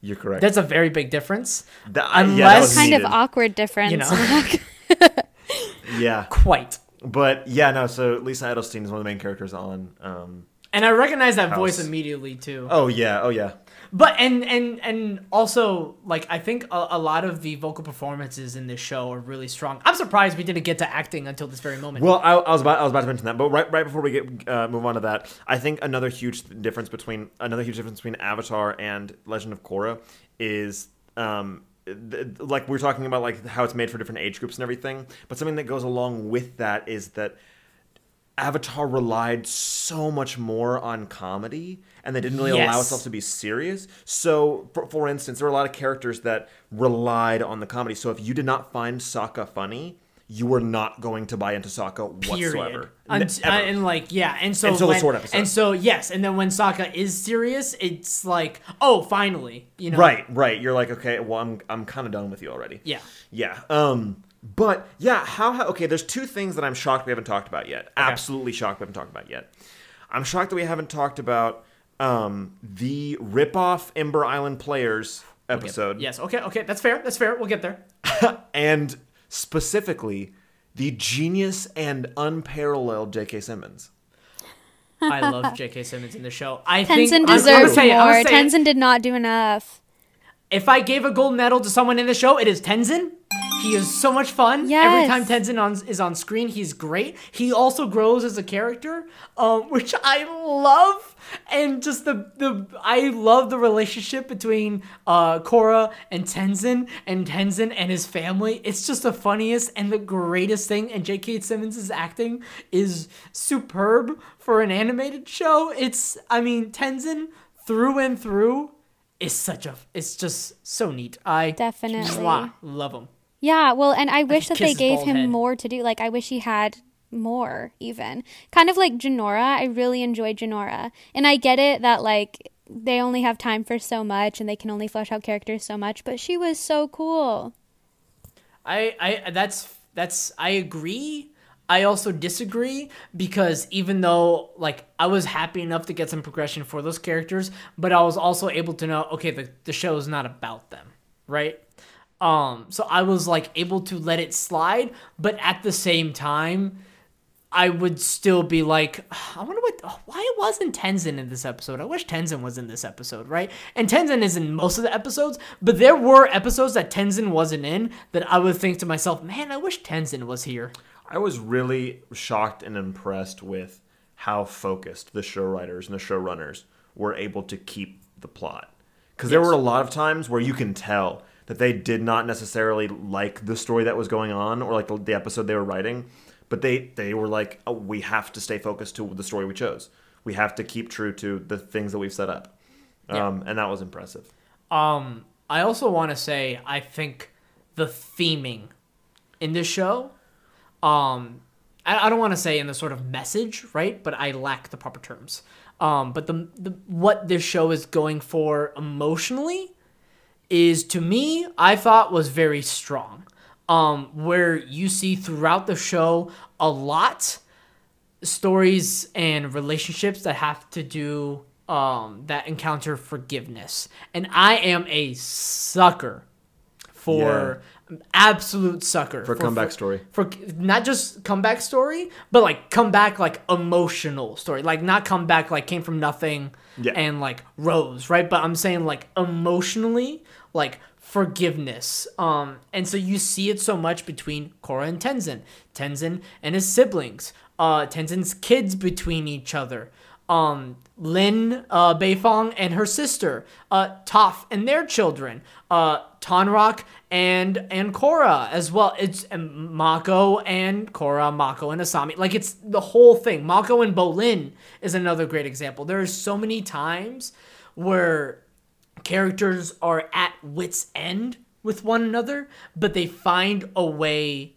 you're correct. That's a very big difference. That- I- yeah, that unless- was kind of awkward difference. You know. Yeah, Quite. but yeah, no. So Lisa Edelstein is one of the main characters on. Um, And I recognize that House. voice immediately too. oh yeah, oh yeah. But and and and also like I think a, a lot of the vocal performances in this show are really strong. I'm surprised we didn't get to acting until this very moment. Well, I, I was about I was about to mention that, but right right before we get uh, move on to that, I think another huge difference between another huge difference between Avatar and Legend of Korra is um like we're talking about like how it's made for different age groups and everything, but something that goes along with that is that Avatar relied so much more on comedy, and they didn't really allow itself to be serious. So, for, for instance, there were a lot of characters that relied on the comedy. So, if you did not find Sokka funny, you were not going to buy into Sokka period. whatsoever. And, and like yeah, and so Until the sword episode. And so yes, and then when Sokka is serious, it's like oh finally, you know. right, right. You're like, okay, well, I'm I'm kind of done with you already. Yeah. Yeah. Um, But yeah, how, how okay, there's two things that I'm shocked we haven't talked about yet. Absolutely shocked we haven't talked about yet. I'm shocked that we haven't talked about um, the rip-off Ember Island Players episode. Yes. Okay. Okay. That's fair. That's fair. We'll get there. and specifically the genius and unparalleled J.K. Simmons. I love J.K. Simmons in the show. I Tenzin think I'm gonna deserves say I'm more. gonna say it. Tenzin did not do enough. If I gave a gold medal to someone in the show, it is Tenzin. He is so much fun. Every time Tenzin on, is on screen, he's great. He also grows as a character, um, which I love. And just the, the I love the relationship between uh, Korra and Tenzin, and Tenzin and his family. It's just the funniest and the greatest thing. And J.K. Simmons' acting is superb for an animated show. It's, I mean, Tenzin through and through is such a it's just so neat. I Definitely. mwah, love him. Yeah, well, and I wish that they gave him head. more to do. Like, I wish he had more, even. Kind of like Jinora. I really enjoyed Jinora. And I get it that, like, they only have time for so much and they can only flesh out characters so much, but she was so cool. I I that's that's I agree. I also disagree because even though like I was happy enough to get some progression for those characters, but I was also able to know okay the the show is not about them, right? Um so I was like able to let it slide, but at the same time I would still be like, I wonder what, why it wasn't Tenzin in this episode? I wish Tenzin was in this episode, right? And Tenzin is in most of the episodes, but there were episodes that Tenzin wasn't in that I would think to myself, man, I wish Tenzin was here. I was really shocked and impressed with how focused the show writers and the showrunners were able to keep the plot. Because there were a lot of times where you can tell that they did not necessarily like the story that was going on or like the, the episode they were writing, but they they were like, oh, we have to stay focused to the story we chose. We have to keep true to the things that we've set up, Yeah. um, and that was impressive. Um, I also want to say I think the theming in this show, um, I, I don't want to say in the sort of message, right? But I lack the proper terms. Um, but the, the what this show is going for emotionally is to me I thought was very strong. Um, where you see throughout the show a lot stories and relationships that have to do um that encounter forgiveness and i am a sucker for absolute sucker For comeback story. for not just comeback story but like comeback like emotional story. Like not comeback like came from nothing Yeah. and like rose right? But i'm saying like emotionally like forgiveness. Um and so you see it so much between Korra and Tenzin. Tenzin and his siblings. Uh Tenzin's kids between each other um Lin uh Beifong and her sister uh Toph and their children uh Tonraq and and Korra as well. It's and Mako and Korra Mako and Asami. Like it's the whole thing. Mako and Bolin is another great example. There are so many times where characters are at wits end with one another but they find a way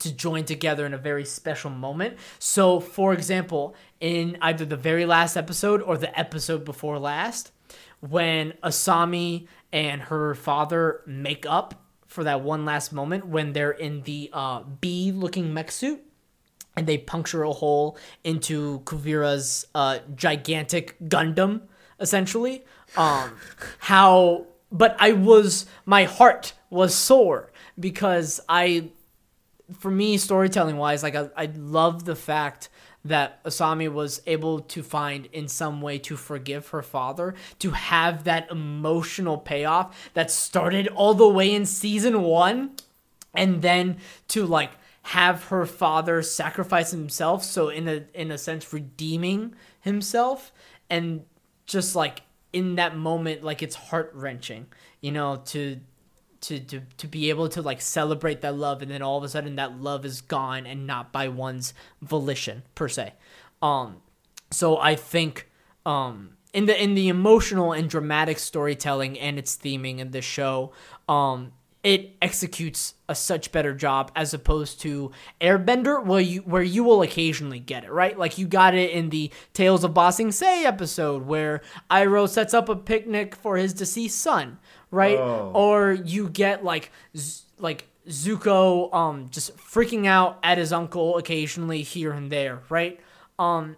to join together in a very special moment. So, for example, in either the very last episode or the episode before last, when Asami and her father make up for that one last moment when they're in the uh, bee looking mech suit and they puncture a hole into Kuvira's uh, gigantic Gundam, essentially. Um, how, but I was, my heart was sore because I for me, storytelling wise, like I, I love the fact that Asami was able to find in some way to forgive her father, to have that emotional payoff that started all the way in season one, and then to like have her father sacrifice himself, so in a in a sense redeeming himself, and just like in that moment, like it's heart wrenching, you know, to to, to to be able to like celebrate that love and then all of a sudden that love is gone and not by one's volition per se um so i think um in the in the emotional and dramatic storytelling and its theming in the show um it executes a such better job as opposed to Airbender, where you where you will occasionally get it right. Like you got it in the Tales of Ba Sing Se episode, where Iroh sets up a picnic for his deceased son, right? Oh. Or you get like z- like Zuko um just freaking out at his uncle occasionally here and there, right? Um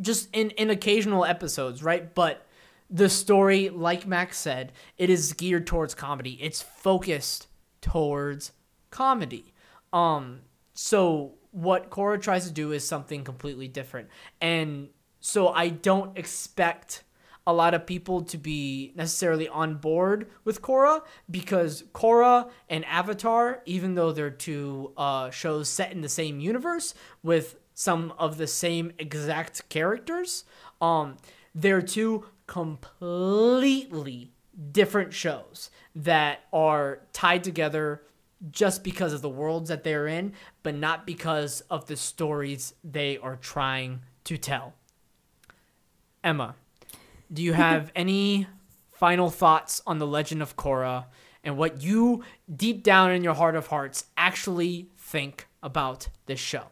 just in in occasional episodes, right? But the story, like Max said, it is geared towards comedy. It's focused towards comedy. Um so what Korra tries to do is something completely different. And so I don't expect a lot of people to be necessarily on board with Korra because Korra and Avatar, even though they're two uh, shows set in the same universe with some of the same exact characters, um, they're two completely different shows that are tied together just because of the worlds that they're in, but not because of the stories they are trying to tell. Emma, do you have any final thoughts on the Legend of Korra and what you, deep down in your heart of hearts, actually think about this show?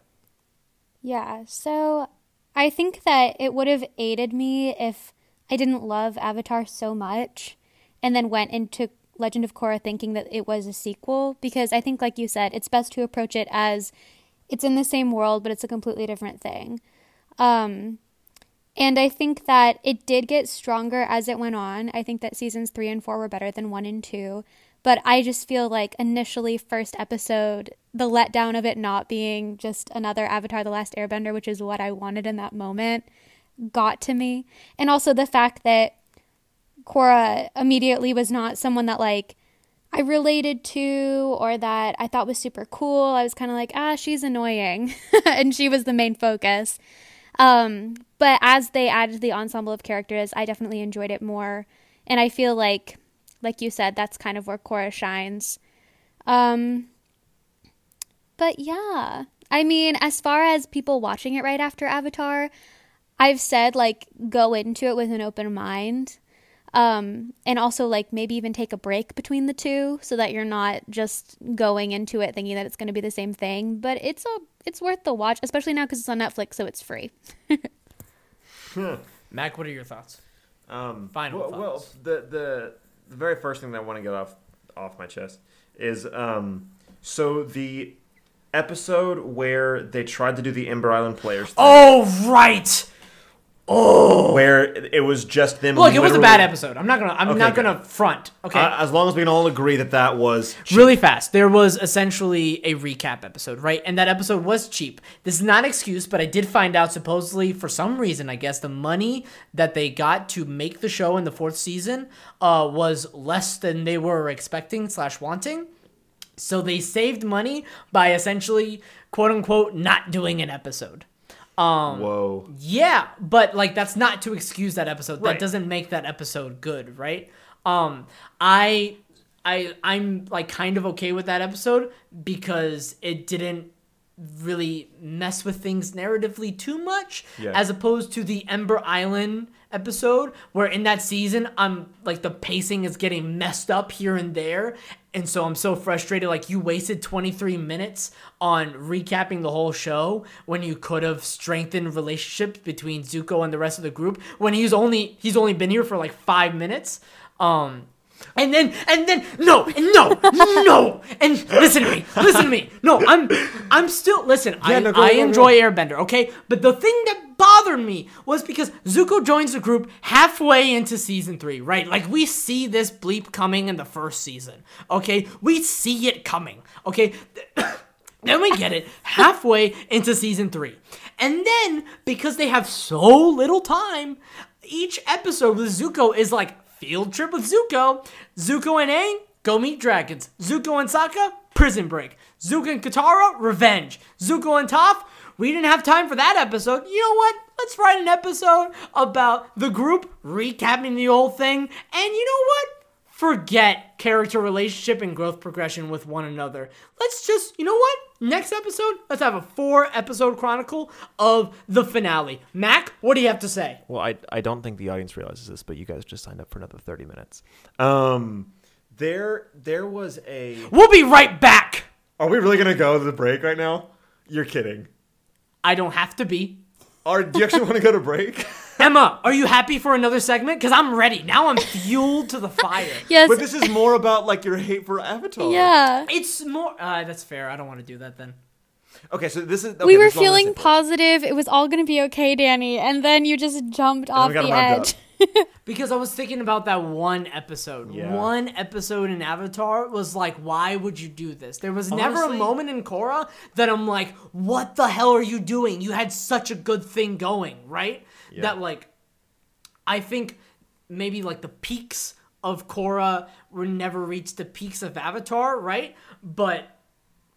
Yeah, so I think that it would have aided me if I didn't love Avatar so much and then went into Legend of Korra thinking that it was a sequel because I think, like you said, it's best to approach it as it's in the same world, but it's a completely different thing. Um, and I think that it did get stronger as it went on. I think that seasons three and four were better than one and two. But I just feel like initially, first episode, the letdown of it not being just another Avatar The Last Airbender, which is what I wanted in that moment, got to me. And also the fact that Korra immediately was not someone that, like, I related to or that I thought was super cool. I was kind of like, ah, she's annoying. and she was the main focus. Um, but as they added the ensemble of characters, I definitely enjoyed it more. And I feel like, like you said, that's kind of where Korra shines. Um, but yeah, I mean, as far as people watching it right after Avatar, I've said like go into it with an open mind. Um, and also like maybe even take a break between the two so that you're not just going into it thinking that it's going to be the same thing. But it's a it's worth the watch, especially now because it's on Netflix, so it's free. Mac, what are your thoughts? Um, Final well, well, the, the the very first thing that I want to get off off my chest is um, so the episode where they tried to do the Ember Island players. Thing, Oh right. Oh. where it was just them. Look, it was a bad episode. I'm not gonna. I'm Okay, not good. gonna front. Okay. Uh, as long as we can all agree that that was really fast. There was essentially a recap episode, right? And that episode was cheap. This is not an excuse, but I did find out supposedly for some reason, I guess the money that they got to make the show in the fourth season uh, was less than they were expecting slash wanting. So they saved money by essentially quote unquote not doing an episode. Um, whoa. yeah, but like that's not to excuse that episode. Right. That doesn't make that episode good, right? Um I I I'm like kind of okay with that episode because it didn't really mess with things narratively too much Yeah. as opposed to the Ember Island episode where in that season I'm like the pacing is getting messed up here and there and so I'm so frustrated like you wasted 23 minutes on recapping the whole show when you could have strengthened relationships between Zuko and the rest of the group when he's only he's only been here for like 5 minutes um and then, and then, no, and no, no, and listen to me, listen to me. No, I'm, I'm still, listen, I, no, I enjoy Airbender, okay? But the thing that bothered me was because Zuko joins the group halfway into season three, right? Like, we see this bleep coming in the first season, okay? We see it coming, okay? Then we get it halfway into season three. And then, because they have so little time, each episode with Zuko is like field trip with Zuko. Zuko and Aang go meet dragons. Zuko and Sokka, prison break. Zuko and Katara, revenge. Zuko and Toph, we didn't have time for that episode. You know what? Let's write an episode about the group recapping the whole thing. And you know what? forget character relationship and growth progression with one another. Let's just, you know what? Next episode, let's have a four episode chronicle of the finale. Mac, what do you have to say? Well, I I don't think the audience realizes this, but you guys just signed up for another thirty minutes. Um, there there was a. We'll be right back. Are we really gonna go to the break right now? You're kidding. I don't have to be. Are do you actually want to go to break? Emma, are you happy for another segment? Because I'm ready. Now I'm fueled to the fire. Yes. But this is more about like your hate for Avatar. yeah. It's more. Uh, that's fair. I don't want to do that then. Okay, so this is. Okay, we were this is what I'm gonna feeling say for it. positive. It was all going to be okay, Danny. And then you just jumped off the edge. Because I was thinking about that one episode. Yeah. One episode in Avatar was like, why would you do this? There was never a moment in Korra that I'm like, what the hell are you doing? You had such a good thing going, right? Yeah. That like, I think maybe like the peaks of Korra were never reached the peaks of Avatar, right? But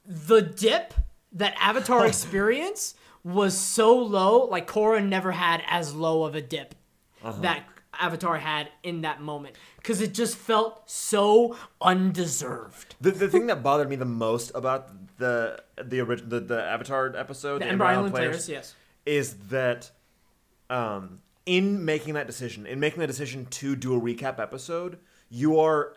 the dip that Avatar experienced was so low, like Korra never had as low of a dip uh-huh. that Avatar had in that moment because it just felt so undeserved. The, the thing that bothered me the most about the the original the, the Avatar episode, The Ember Island players, yes. is that um, in making that decision, in making the decision to do a recap episode, you are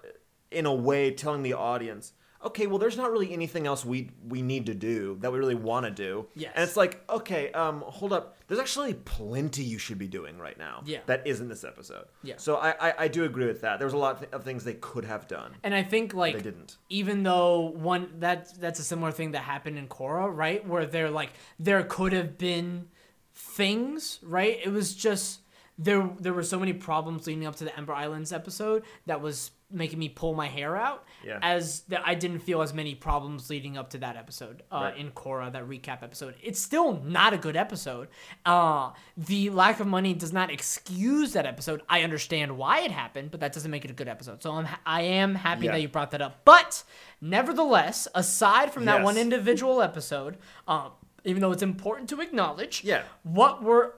in a way telling the audience, okay, well, there's not really anything else we we need to do that we really want to do. Yes. and it's like, okay, um, hold up, there's actually plenty you should be doing right now. Yeah. that isn't this episode. Yeah. so I I, I do agree with that. There was a lot of things they could have done. And I think like They didn't. even though one that that's a similar thing that happened in Korra, right? Where they're like there could have been things, right? It was just there there were so many problems leading up to the Ember Islands episode that was making me pull my hair out. Yeah. As that I didn't feel as many problems leading up to that episode uh, Right. in Korra, that recap episode. It's still not a good episode. Uh, the lack of money does not excuse that episode. I understand why it happened, but that doesn't make it a good episode. So I'm I am happy Yeah. that you brought that up. But nevertheless, aside from that Yes. one individual episode, um, even though it's important to acknowledge, Yeah. what were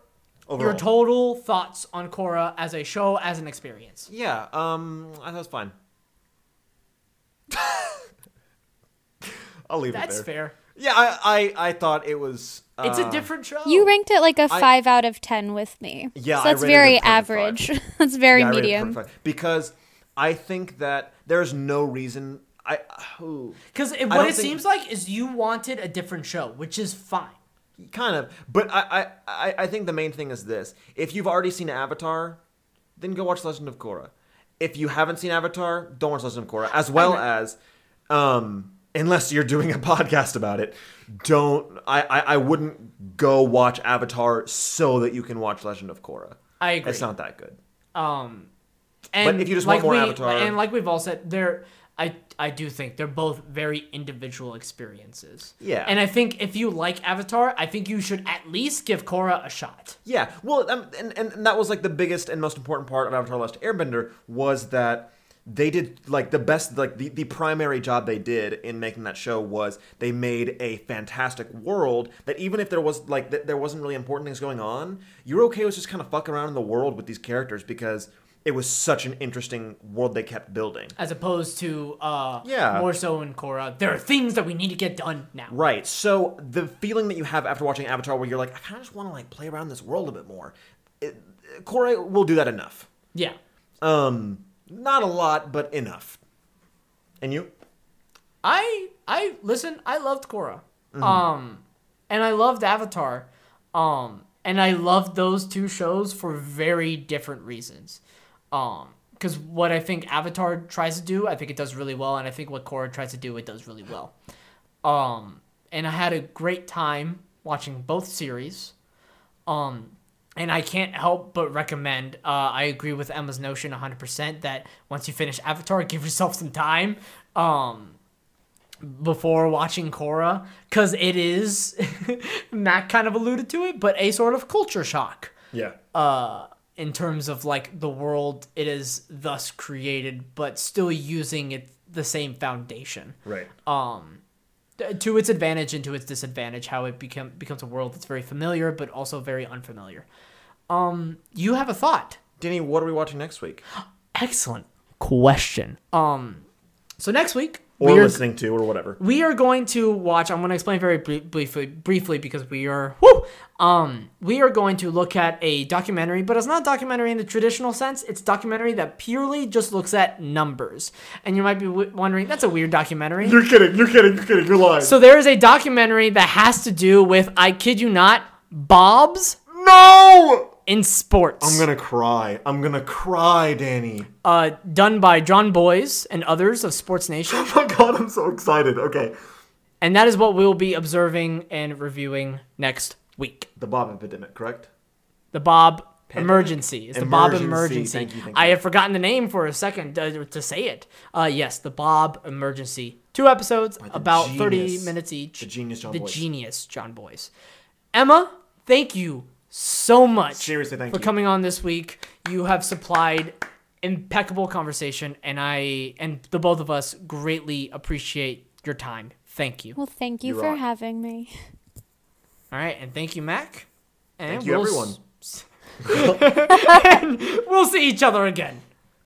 your total thoughts on Korra as a show, as an experience? Yeah, um, I thought it was fine. I'll leave That's it there. That's fair. Yeah, I, I, I thought it was. Uh, It's a different show. You ranked it like a five out of ten with me. Yeah, so I that's rated it very a perfect average. that's very yeah, I rated medium. because I think that there's no reason. I Because what it think- seems like is you wanted a different show, which is fine. Kind of, but I, I, I, think the main thing is this: if you've already seen Avatar, then go watch Legend of Korra. If you haven't seen Avatar, don't watch Legend of Korra. As well as, um, unless you're doing a podcast about it, don't. I, I, I wouldn't go watch Avatar so that you can watch Legend of Korra. I agree. It's not that good. Um, and if you just like want more we, Avatar- and like we've all said, they're I I do think they're both very individual experiences. Yeah. and I think if you like Avatar, I think you should at least give Korra a shot. Yeah, well, um, and, and and that was like the biggest and most important part of Avatar: Last Airbender was that they did like the best, like the, the primary job they did in making that show was they made a fantastic world that even if there was like th- there wasn't really important things going on, you're okay with just kind of fucking around in the world with these characters because it was such an interesting world they kept building. As opposed to uh, Yeah. more so in Korra, there are things that we need to get done now. Right. So the feeling that you have after watching Avatar, where you're like, I kind of just want to like play around this world a bit more. It, Korra will do that enough. Yeah, Um, not a lot, but enough. And you? I I listen. I loved Korra, Mm-hmm. um, and I loved Avatar, um, and I loved those two shows for very different reasons. Um, because what I think Avatar tries to do, I think it does really well, and I think what Korra tries to do, it does really well. Um, and I had a great time watching both series. Um, and I can't help but recommend. Uh, I agree with Emma's notion 100% that once you finish Avatar, give yourself some time. Um, before watching Korra because it is Mac kind of alluded to it, but a sort of culture shock Yeah. uh, in terms of like the world it is thus created, but still using it the same foundation right. um, to its advantage and to its disadvantage. How it become becomes a world that's very familiar but also very unfamiliar. Um, you have a thought? Danny, what are we watching next week? Excellent question. Um, so next week Or are- listening to, or whatever. we are going to watch. I'm going to explain very brie- briefly, briefly because we are, whoo, um, we are going to look at a documentary, but it's not a documentary in the traditional sense. It's a documentary that purely just looks at numbers. And you might be w- wondering, that's a weird documentary. You're kidding. You're kidding. You're kidding. You're lying. So there is a documentary that has to do with, I kid you not, Bob's. no! In sports. I'm gonna cry. I'm gonna cry, Danny. uh, done by Jon Bois and others of Sports Nation. Oh my god, I'm so excited. Okay. And that is what we'll be observing and reviewing next week. The Bob epidemic, correct? The Bob Pandemic? emergency. It's the Bob Emergency. Thank you, thank I have forgotten the name for a second uh, to say it. Uh, yes, the Bob emergency. Two episodes, about 30 minutes each. The genius Jon Bois. the Bois. genius Jon Bois. Emma, thank you so much Seriously, thank for you. coming on this week. You have supplied impeccable conversation, and I and the both of us greatly appreciate your time. Thank you. Well, thank you You for rock. having me. All right, and thank you, Mac. And Thank you, we'll everyone. s- and we'll see each other again.